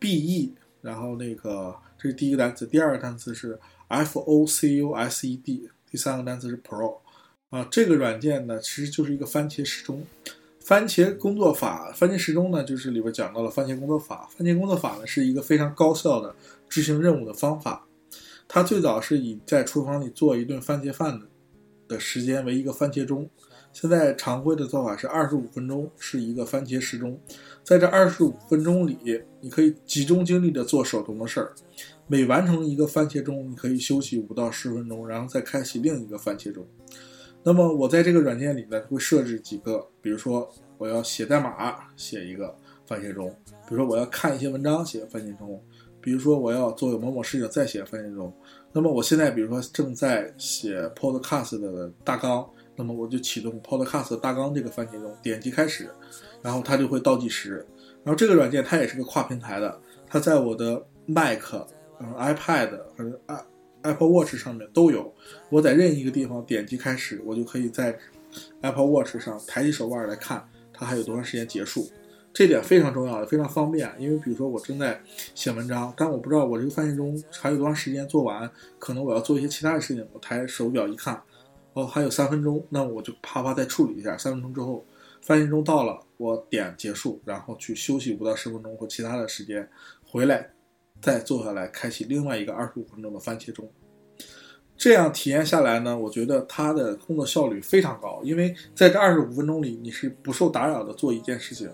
B E，然后那个这是第一个单词，第二个单词是 F O C U S E D，第三个单词是 Pro。啊，这个软件呢，其实就是一个番茄时钟。番茄工作法，番茄时钟呢，就是里边讲到了番茄工作法。番茄工作法呢，是一个非常高效的执行任务的方法。它最早是以在厨房里做一顿番茄饭的的时间为一个番茄钟。现在常规的做法是二十五分钟是一个番茄时钟。在这二十五分钟里，你可以集中精力的做手头的事儿。每完成一个番茄钟，你可以休息五到十分钟，然后再开启另一个番茄钟。那么我在这个软件里呢，会设置几个，比如说我要写代码，写一个番茄钟；比如说我要看一些文章，写番茄钟；比如说我要做某某事情，再写番茄钟。那么我现在比如说正在写 Podcast 的大纲，那么我就启动 Podcast 大纲这个番茄钟，点击开始，然后它就会倒计时。然后这个软件它也是个跨平台的，它在我的 Mac、嗯 iPad 和 i。Apple Watch 上面都有，我在任意一个地方点击开始，我就可以在 Apple Watch 上抬起手腕来看它还有多长时间结束。这点非常重要，也非常方便。因为比如说我正在写文章，但我不知道我这个番茄钟还有多长时间做完，可能我要做一些其他的事情。我抬手表一看，哦，还有三分钟，那我就啪啪再处理一下。三分钟之后，番茄钟到了，我点结束，然后去休息五到十分钟或其他的时间，回来。再坐下来，开启另外一个二十五分钟的番茄钟，这样体验下来呢，我觉得它的工作效率非常高，因为在这二十五分钟里，你是不受打扰的做一件事情，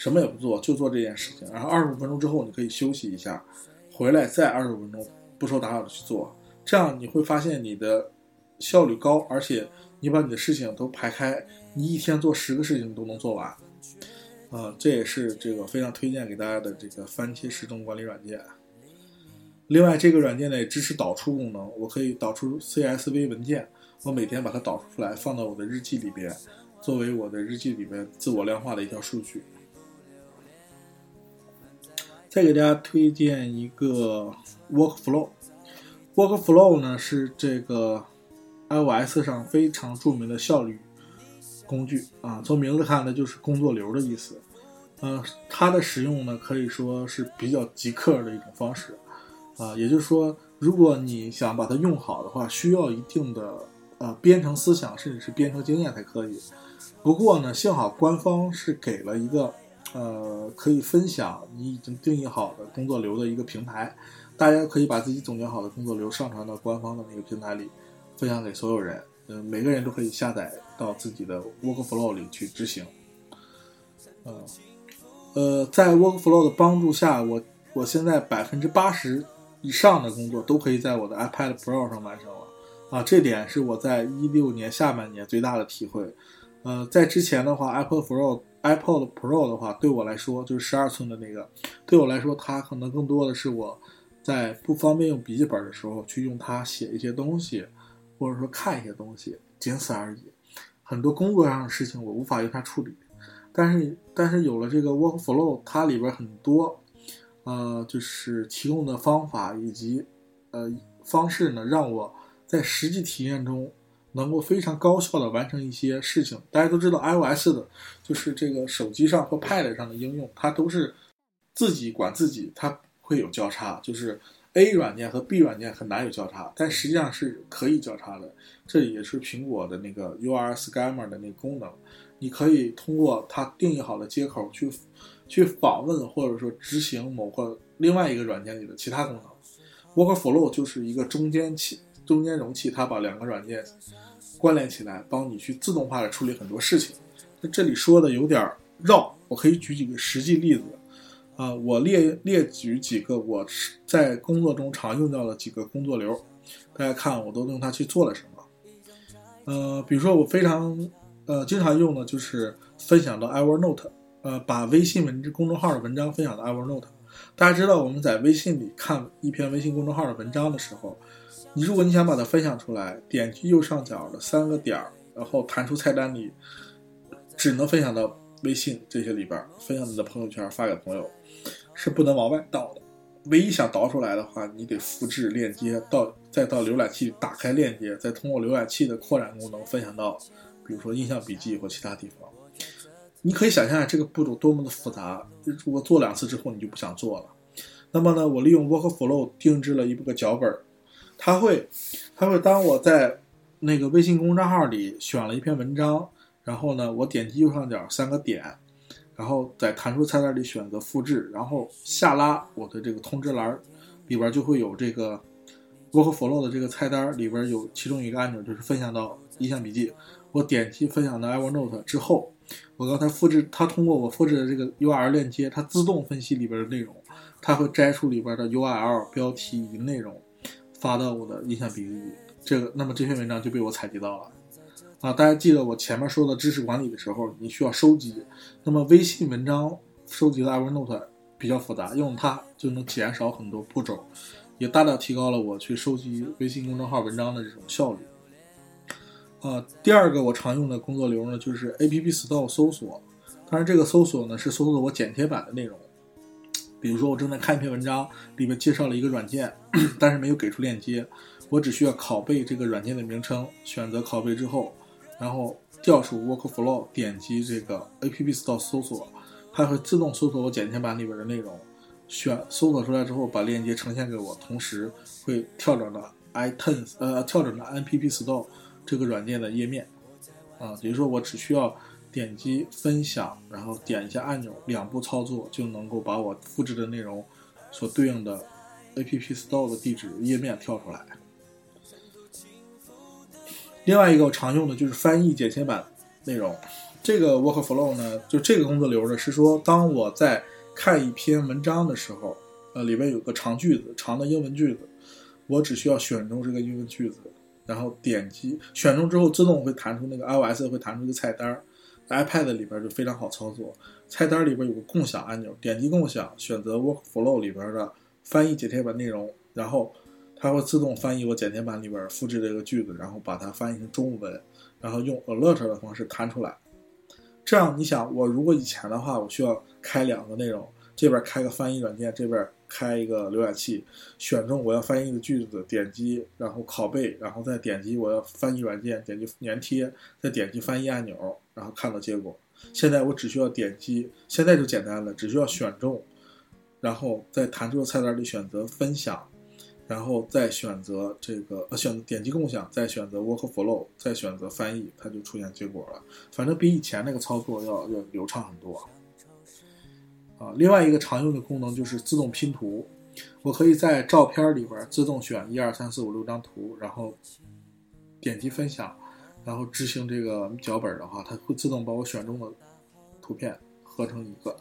什么也不做，就做这件事情。然后二十五分钟之后，你可以休息一下，回来再二十五分钟不受打扰的去做，这样你会发现你的效率高，而且你把你的事情都排开，你一天做十个事情都能做完。啊，这也是这个非常推荐给大家的这个番茄时钟管理软件。另外，这个软件呢也支持导出功能，我可以导出 CSV 文件，我每天把它导出来，放到我的日记里边，作为我的日记里边自我量化的一条数据。再给大家推荐一个 Workflow，Workflow 呢是这个 iOS 上非常著名的效率工具啊，从名字看呢就是工作流的意思。嗯，它的使用呢可以说是比较极客的一种方式。啊，也就是说，如果你想把它用好的话，需要一定的呃编程思想，甚至是编程经验才可以。不过呢，幸好官方是给了一个呃可以分享你已经定义好的工作流的一个平台，大家可以把自己总结好的工作流上传到官方的那个平台里，分享给所有人。嗯，每个人都可以下载到自己的 Workflow 里去执行。呃，呃，在 Workflow 的帮助下，我我现在百分之八十。以上的工作都可以在我的 iPad Pro 上完成了，啊，这点是我在一六年下半年最大的体会。呃，在之前的话，iPad Pro、iPad Pro 的话，对我来说就是十二寸的那个，对我来说，它可能更多的是我在不方便用笔记本的时候去用它写一些东西，或者说看一些东西，仅此而已。很多工作上的事情我无法用它处理，但是但是有了这个 Workflow，它里边很多。呃，就是提供的方法以及呃方式呢，让我在实际体验中能够非常高效的完成一些事情。大家都知道，iOS 的就是这个手机上和 Pad 上的应用，它都是自己管自己，它会有交叉，就是 A 软件和 B 软件很难有交叉，但实际上是可以交叉的。这也是苹果的那个 UR Scanner 的那个功能，你可以通过它定义好的接口去。去访问或者说执行某个另外一个软件里的其他功能，Workflow 就是一个中间器、中间容器，它把两个软件关联起来，帮你去自动化的处理很多事情。那这里说的有点绕，我可以举几个实际例子啊，我列列举几个我在工作中常用到的几个工作流，大家看我都用它去做了什么。呃，比如说我非常呃经常用的就是。分享到 Evernote，呃，把微信文公众号的文章分享到 Evernote。大家知道我们在微信里看一篇微信公众号的文章的时候，你如果你想把它分享出来，点击右上角的三个点儿，然后弹出菜单里，只能分享到微信这些里边，分享你的朋友圈发给朋友，是不能往外导的。唯一想导出来的话，你得复制链接到，再到浏览器打开链接，再通过浏览器的扩展功能分享到，比如说印象笔记或其他地方。你可以想象下这个步骤多么的复杂。如果做两次之后你就不想做了。那么呢，我利用 Workflow 定制了一个脚本，它会，它会当我在那个微信公众号里选了一篇文章，然后呢，我点击右上角三个点。然后在弹出菜单里选择复制，然后下拉我的这个通知栏，里边就会有这个 Workflow 的这个菜单，里边有其中一个按钮就是分享到印象笔记。我点击分享到 Evernote 之后，我刚才复制，它通过我复制的这个 URL 链接，它自动分析里边的内容，它会摘出里边的 URL 标题以及内容，发到我的印象笔记里。这个，那么这篇文章就被我采集到了。啊，大家记得我前面说的知识管理的时候，你需要收集。那么微信文章收集的 Evernote 比较复杂，用它就能减少很多步骤，也大大提高了我去收集微信公众号文章的这种效率。啊，第二个我常用的工作流呢，就是 App Store 搜索。当然，这个搜索呢是搜索我剪贴版的内容。比如说，我正在看一篇文章，里面介绍了一个软件，[CLEARS THROAT] 但是没有给出链接，我只需要拷贝这个软件的名称，选择拷贝之后。然后调出 Workflow，点击这个 App Store 搜索，它会自动搜索我剪贴板里边的内容，选搜索出来之后把链接呈现给我，同时会跳转到 iTunes，呃，跳转到 App Store 这个软件的页面，啊，比如说我只需要点击分享，然后点一下按钮，两步操作就能够把我复制的内容所对应的 App Store 的地址页面跳出来。另外一个我常用的就是翻译剪切板内容，这个 workflow 呢，就这个工作流呢，是说当我在看一篇文章的时候，呃，里面有个长句子，长的英文句子，我只需要选中这个英文句子，然后点击选中之后，自动会弹出那个 iOS 会弹出一个菜单儿，iPad 里边就非常好操作，菜单里边有个共享按钮，点击共享，选择 workflow 里边的翻译剪贴板内容，然后。它会自动翻译我剪贴板里边复制这个句子，然后把它翻译成中文，然后用 alert 的方式弹出来。这样你想，我如果以前的话，我需要开两个内容，这边开个翻译软件，这边开一个浏览器，选中我要翻译的句子，点击，然后拷贝，然后再点击我要翻译软件，点击粘贴，再点击翻译按钮，然后看到结果。现在我只需要点击，现在就简单了，只需要选中，然后在弹出的菜单里选择分享。然后再选择这个，呃，选点击共享，再选择 Workflow，再选择翻译，它就出现结果了。反正比以前那个操作要要流畅很多。啊，另外一个常用的功能就是自动拼图。我可以在照片里边自动选一二三四五六张图，然后点击分享，然后执行这个脚本的话，它会自动把我选中的图片合成一个。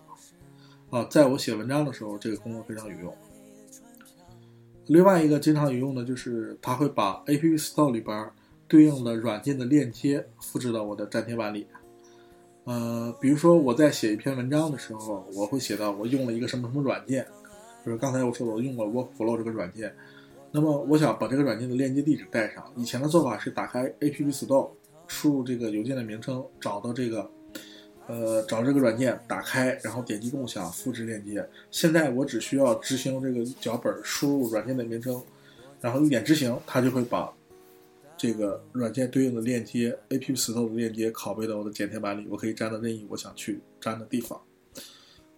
啊，在我写文章的时候，这个功能非常有用。另外一个经常有用的就是，它会把 App Store 里边对应的软件的链接复制到我的粘贴板里。呃，比如说我在写一篇文章的时候，我会写到我用了一个什么什么软件，就是刚才我说的我用了 Workflow 这个软件。那么我想把这个软件的链接地址带上。以前的做法是打开 App Store，输入这个邮件的名称，找到这个。呃，找这个软件，打开，然后点击共享，复制链接。现在我只需要执行这个脚本，输入软件的名称，然后一点执行，它就会把这个软件对应的链接，App Store 的链接拷贝到我的剪贴板里，我可以粘到任意我想去粘的地方。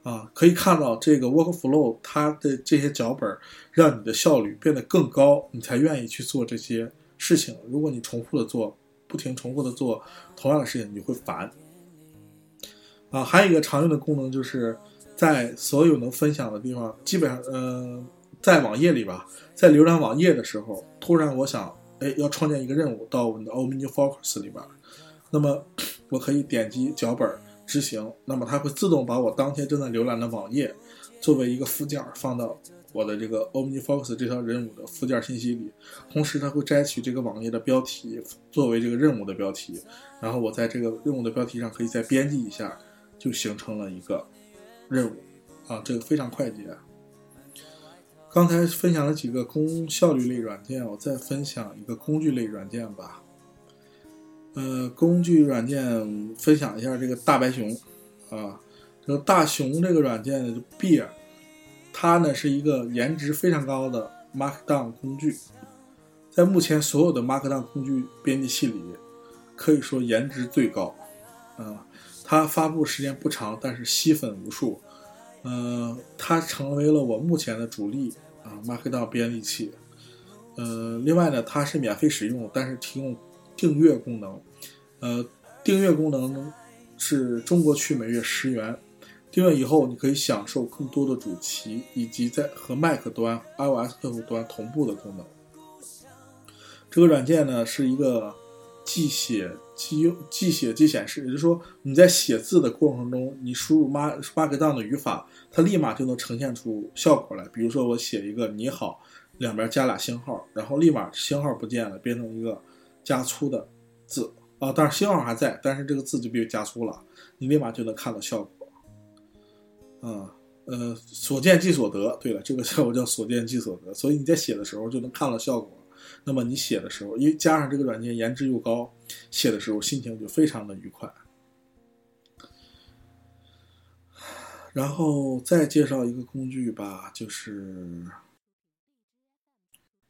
啊，可以看到这个 Workflow 它的这些脚本，让你的效率变得更高，你才愿意去做这些事情。如果你重复的做，不停重复的做同样的事情，你会烦。啊，还有一个常用的功能，就是在所有能分享的地方，基本上，嗯，在网页里吧，在浏览网页的时候，突然我想，哎，要创建一个任务到我们的 OmniFocus 里边，那么我可以点击脚本执行，那么它会自动把我当天正在浏览的网页作为一个附件放到我的这个 OmniFocus 这条任务的附件信息里，同时它会摘取这个网页的标题作为这个任务的标题，然后我在这个任务的标题上可以再编辑一下，就形成了一个任务。啊，这个非常快捷。刚才分享了几个工效率类软件，我再分享一个工具类软件吧。呃，工具软件分享一下这个大白熊啊，这个大熊这个软件呢，就 Bear，它呢是一个颜值非常高的 Markdown 工具，在目前所有的 Markdown 工具编辑器里，可以说颜值最高。啊，它发布时间不长，但是吸粉无数。呃，它成为了我目前的主力啊，Markdown 编辑器。呃，另外呢，它是免费使用，但是提供订阅功能。呃，订阅功能是中国区每月十元，订阅以后你可以享受更多的主题，以及在和 Mac 端、iOS 客户端同步的功能。这个软件呢是一个即写。即用，即写即显示，也就是说你在写字的过程中，你输入 mark markdown 的语法，它立马就能呈现出效果来。比如说我写一个你好，两边加俩星号，然后立马星号不见了，变成一个加粗的字啊，但是星号还在，但是这个字就被加粗了，你立马就能看到效果。嗯，呃，所见即所得。对了，这个效果叫所见即所得，所以你在写的时候就能看到效果。那么你写的时候，因为加上这个软件颜值又高，写的时候心情就非常的愉快。然后再介绍一个工具吧，就是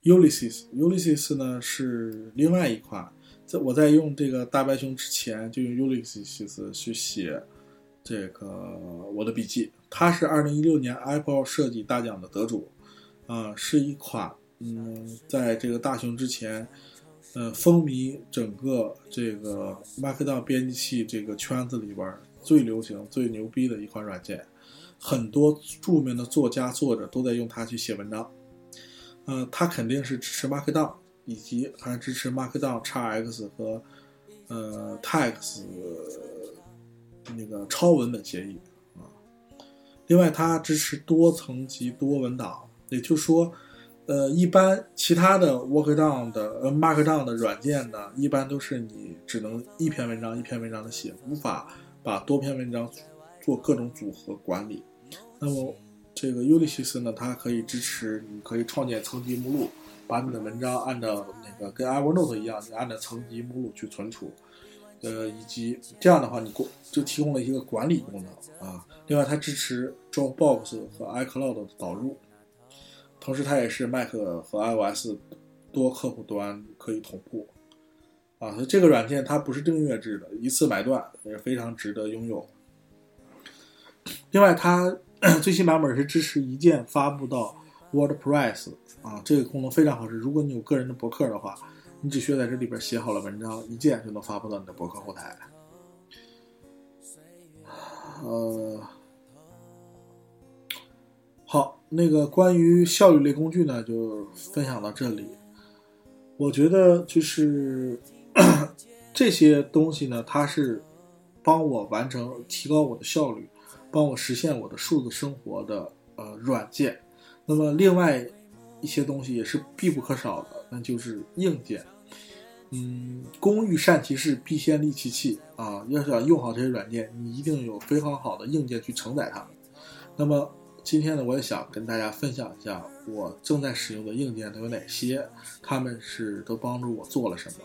Ulysses。Ulysses 呢是另外一款，在我在用这个大白熊之前，就用 Ulysses 去写这个我的笔记。它是二零一六年 Apple 设计大奖的得主，啊，是一款。嗯，在这个大熊之前，呃，风靡整个这个 Markdown 编辑器这个圈子里边最流行、最牛逼的一款软件，很多著名的作家、作者都在用它去写文章。呃，它肯定是支持 Markdown，以及还支持 Markdown、XX 和呃 TeX 那个超文本协议啊。另外，它支持多层级多文档，也就是说。呃，一般其他的 Workdown 的呃 Markdown 的软件呢，一般都是你只能一篇文章一篇文章的写，无法把多篇文章做各种组合管理。那么这个 Ulysses 呢，它可以支持，你可以创建层级目录，把你的文章按照那个跟 Evernote 一样，你按照层级目录去存储。呃，以及这样的话，你过就提供了一个管理功能啊。另外，它支持 Dropbox 和 iCloud 的导入。同时，它也是 Mac 和 iOS 多客户端可以同步啊。所以这个软件它不是订阅制的，一次买断也是非常值得拥有。另外，它 [COUGHS] 最新版本是支持一键发布到 WordPress 啊，这个功能非常合适。如果你有个人的博客的话，你只需要在这里边写好了文章，一键就能发布到你的博客后台。呃。好，那个关于效率类工具呢，就分享到这里。我觉得就是 [COUGHS] 这些东西呢，它是帮我完成、提高我的效率，帮我实现我的数字生活的呃软件。那么另外一些东西也是必不可少的，那就是硬件。嗯，工欲善其事，必先利其器啊。要想用好这些软件，你一定有非常好的硬件去承载它。那么。今天呢，我也想跟大家分享一下我正在使用的硬件都有哪些，他们是都帮助我做了什么。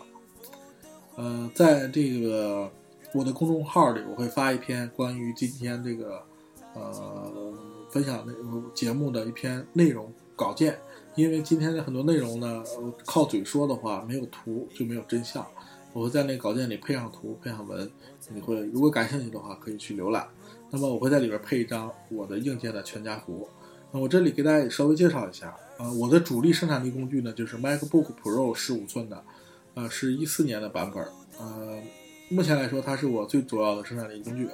呃，在这个我的公众号里，我会发一篇关于今天这个呃分享的节目的一篇内容稿件，因为今天的很多内容呢，靠嘴说的话没有图就没有真相，我会在那稿件里配上图配上文，你会如果感兴趣的话可以去浏览。那么我会在里边配一张我的硬件的全家福。那我这里给大家稍微介绍一下啊，我的主力生产力工具呢就是 MacBook Pro 十五寸的，呃，是一四年的版本。呃，目前来说它是我最主要的生产力工具，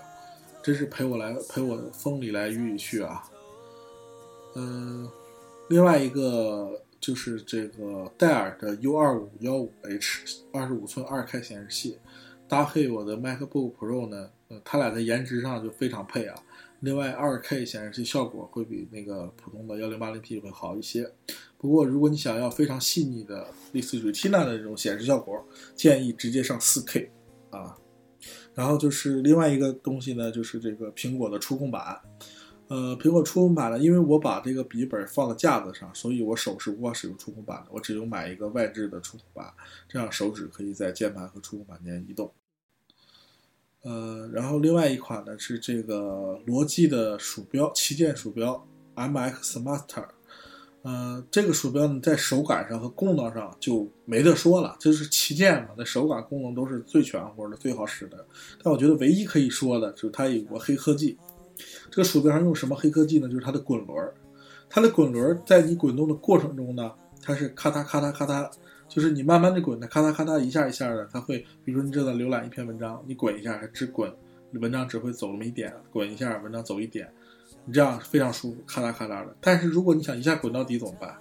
真是陪我来陪我风里来雨里去啊。嗯，另外一个就是这个戴尔的 U 二五幺五 H 二十五寸二 K 显示器，搭配我的 MacBook Pro 呢。它俩在颜值上就非常配啊！另外二 K 显示器效果会比那个普通的幺零八零 P 会好一些。不过如果你想要非常细腻的类似 Retina 的这种显示效果，建议直接上四 K 啊。然后就是另外一个东西呢，就是这个苹果的触控板。呃，苹果触控板呢，因为我把这个笔记本放在架子上，所以我手是无法使用触控板的。我只有买一个外置的触控板，这样手指可以在键盘和触控板间移动。呃，然后另外一款呢是这个罗技的鼠标旗舰鼠标 MX Master。呃，这个鼠标呢在手感上和功能上就没得说了，这是旗舰嘛，那手感功能都是最全乎的、最好使的。但我觉得唯一可以说的就是它有个黑科技。这个鼠标上用什么黑科技呢？就是它的滚轮，它的滚轮在你滚动的过程中呢，它是咔嗒咔嗒咔嗒，就是你慢慢的滚，它咔嗒咔嗒一下一下的，它会，比如说你正在浏览一篇文章，你滚一下，它只滚，文章只会走那么一点，滚一下，文章走一点，你这样非常舒服，咔嗒咔嗒的。但是如果你想一下滚到底怎么办？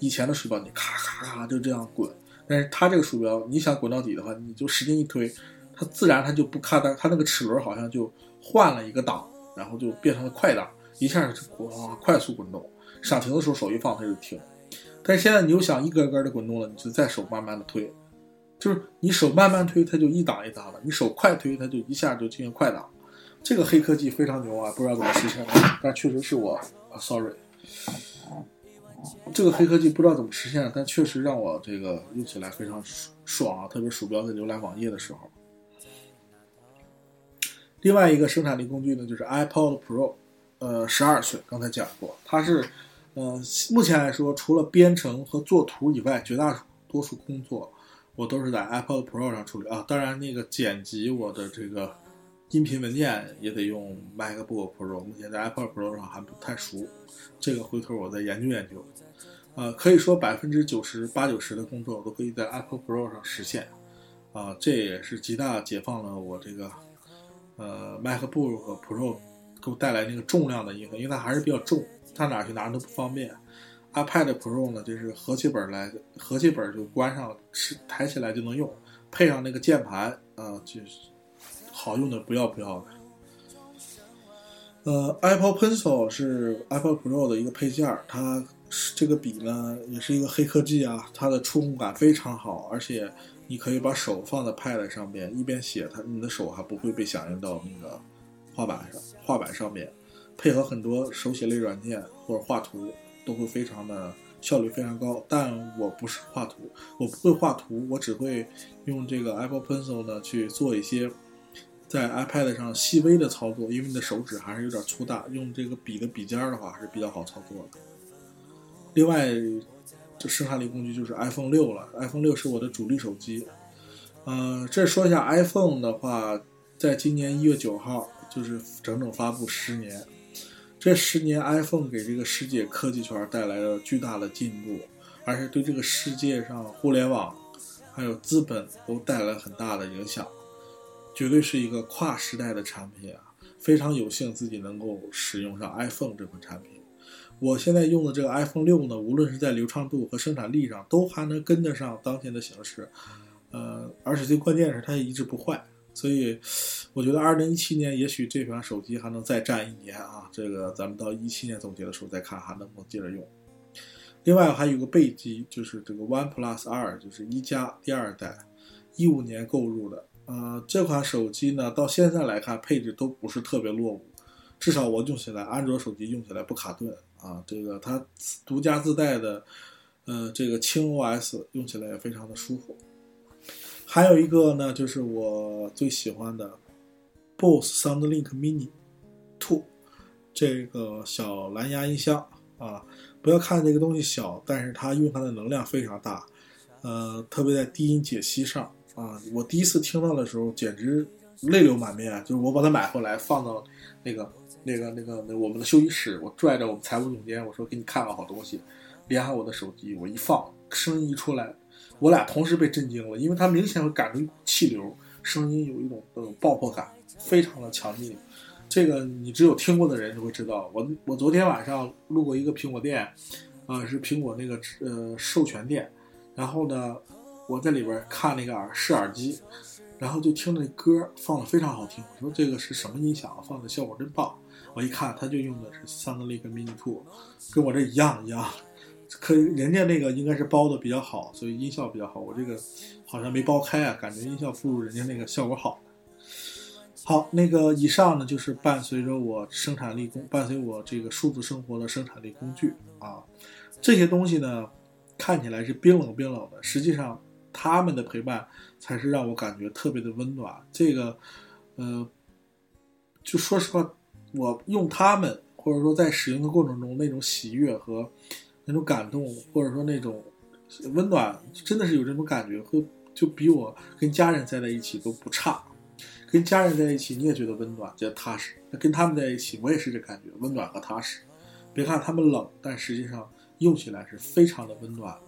以前的鼠标你咔咔咔就这样滚，但是它这个鼠标你想滚到底的话，你就使劲一推，它自然它就不咔嗒，它那个齿轮好像就换了一个档。然后就变成了快档，一下就哇快速滚动，想停的时候手一放它就停。但现在你又想一根根的滚动了，你就再手慢慢的推，就是你手慢慢推它就一档一档的，你手快推它就一下就进行快档。这个黑科技非常牛啊，不知道怎么实现的，但确实是我啊，sorry，这个黑科技不知道怎么实现，但确实让我这个用起来非常爽啊，特别鼠标在浏览网页的时候。另外一个生产力工具呢，就是 iPod Pro，呃，十二寸，刚才讲过，它是，呃，目前来说，除了编程和作图以外，绝大多数工作我都是在 iPod Pro 上处理啊。当然，那个剪辑我的这个音频文件也得用 MacBook Pro，目前在 iPod Pro 上还不太熟，这个回头我再研究研究。呃，可以说百分之九十八九十的工作我都可以在 iPod Pro 上实现，啊，这也是极大解放了我这个。呃，MacBook Pro 给我带来那个重量的影响，因为它还是比较重，它哪去拿都不方便。iPad Pro 呢，就是合起本来，合起本就关上，是抬起来就能用，配上那个键盘，啊，就是好用的不要不要的。呃，Apple Pencil 是 Apple Pro 的一个配件，它这个笔呢也是一个黑科技啊，它的触控感非常好，而且。你可以把手放在 Pad 上面，一边写，它你的手还不会被响应到那个画板上。画板上面配合很多手写类软件或者画图，都会非常的效率非常高。但我不是画图，我不会画图，我只会用这个 Apple Pencil 呢去做一些在 iPad 上细微的操作，因为你的手指还是有点粗大，用这个笔的笔尖的话还是比较好操作的。另外。这生产力工具就是 iPhone 六了，iPhone 六是我的主力手机。呃，这说一下 iPhone 的话，在今年一月九号，就是整整发布十年。这十年，iPhone 给这个世界科技圈带来了巨大的进步，而且对这个世界上互联网还有资本都带来很大的影响，绝对是一个跨时代的产品啊！非常有幸自己能够使用上 iPhone 这款产品。我现在用的这个 iPhone 六呢，无论是在流畅度和生产力上，都还能跟得上当前的形势，呃，而且最关键是它也一直不坏，所以我觉得二零一七年也许这款手机还能再战一年啊。这个咱们到一七年总结的时候再看还能不能接着用。另外还有个备机，就是这个 OnePlus 二，就是一加第二代，一五年购入的，呃，这款手机呢到现在来看配置都不是特别落伍，至少我用起来，安卓手机用起来不卡顿。啊，这个它独家自带的，呃，这个轻 OS 用起来也非常的舒服。还有一个呢，就是我最喜欢的 BOSS SoundLink Mini Two 这个小蓝牙音箱啊。不要看这个东西小，但是它用它的能量非常大，呃，特别在低音解析上啊。我第一次听到的时候，简直泪流满面。就是我把它买回来放到那个。那个、那个、那我们的休息室，我拽着我们财务总监，我说给你看个好东西，连上我的手机，我一放，声音一出来，我俩同时被震惊了，因为它明显会感觉气流，声音有一种呃爆破感，非常的强劲。这个你只有听过的人就会知道。我我昨天晚上路过一个苹果店，啊，是苹果那个呃授权店，然后呢，我在里边看那个耳试耳机，然后就听那歌放的非常好听，我说这个是什么音响，放的效果真棒。我一看他就用的是 SoundLink Mini Two，跟我这一样一样。可人家那个应该是包的比较好，所以音效比较好。我这个好像没包开啊，感觉音效不如人家那个效果好。好，那个以上呢就是伴随着我生产力工，伴随我这个数字生活的生产力工具啊。这些东西呢，看起来是冰冷冰冷的，实际上他们的陪伴才是让我感觉特别的温暖。这个，呃，就说实话，我用它们，或者说在使用的过程中那种喜悦和那种感动，或者说那种温暖，真的是有这种感觉，会就比我跟家人在在一起都不差。跟家人在一起，你也觉得温暖，觉得踏实。那跟他们在一起，我也是这感觉，温暖和踏实。别看他们冷，但实际上用起来是非常的温暖的。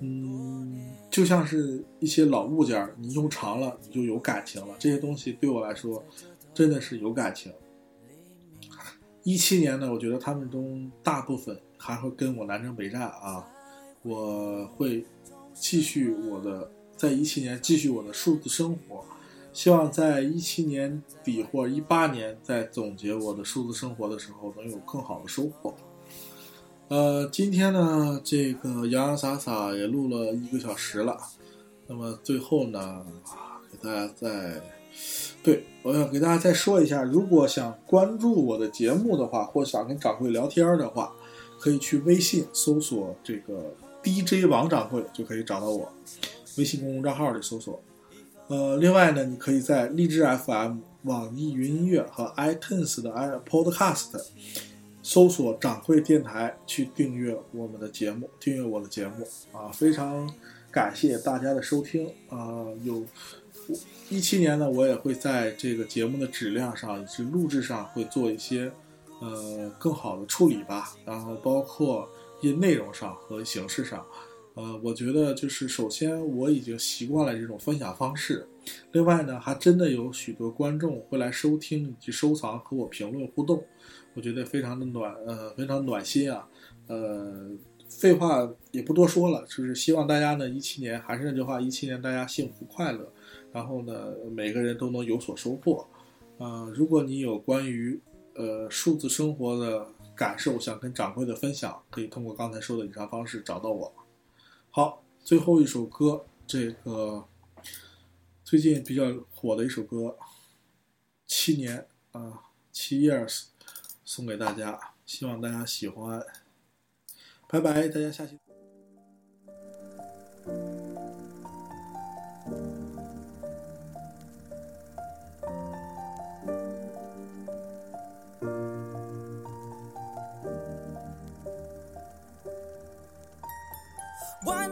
嗯，就像是一些老物件，你用长了，你就有感情了。这些东西对我来说，真的是有感情。一七年呢，我觉得他们中大部分还会跟我南征北战啊，我会继续我的，在一七年继续我的数字生活。希望在一七年底或一八年，在总结我的数字生活的时候，能有更好的收获。呃，今天呢，这个洋洋洒洒也录了一个小时了。那么最后呢，给大家再，对我想给大家再说一下，如果想关注我的节目的话，或想跟掌柜聊天的话，可以去微信搜索这个 DJ 王掌柜，就可以找到我。微信公众账号里搜索。呃，另外呢，你可以在荔枝 FM、网易云音乐和 iTunes 的 i Podcast 搜索“掌柜电台”去订阅我们的节目，订阅我的节目啊！非常感谢大家的收听啊！有一七年呢，我也会在这个节目的质量上以及录制上会做一些呃更好的处理吧，然后包括一些内容上和形式上。呃，我觉得就是首先我已经习惯了这种分享方式，另外呢，还真的有许多观众会来收听以及收藏和我评论互动，我觉得非常的暖，呃，非常暖心啊。呃，废话也不多说了，就是希望大家呢，一七年还是那句话，一七年大家幸福快乐，然后呢，每个人都能有所收获。呃，如果你有关于呃数字生活的感受，想跟掌柜的分享，可以通过刚才说的以上方式找到我。好，最后一首歌，这个最近比较火的一首歌，《七年》啊，七 years，送给大家，希望大家喜欢。拜拜，大家下期。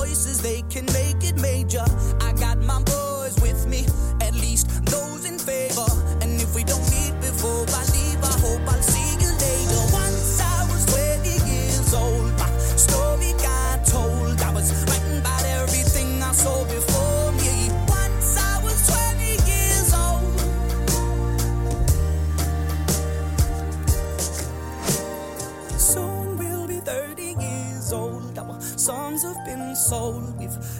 Voices, they can make it major. I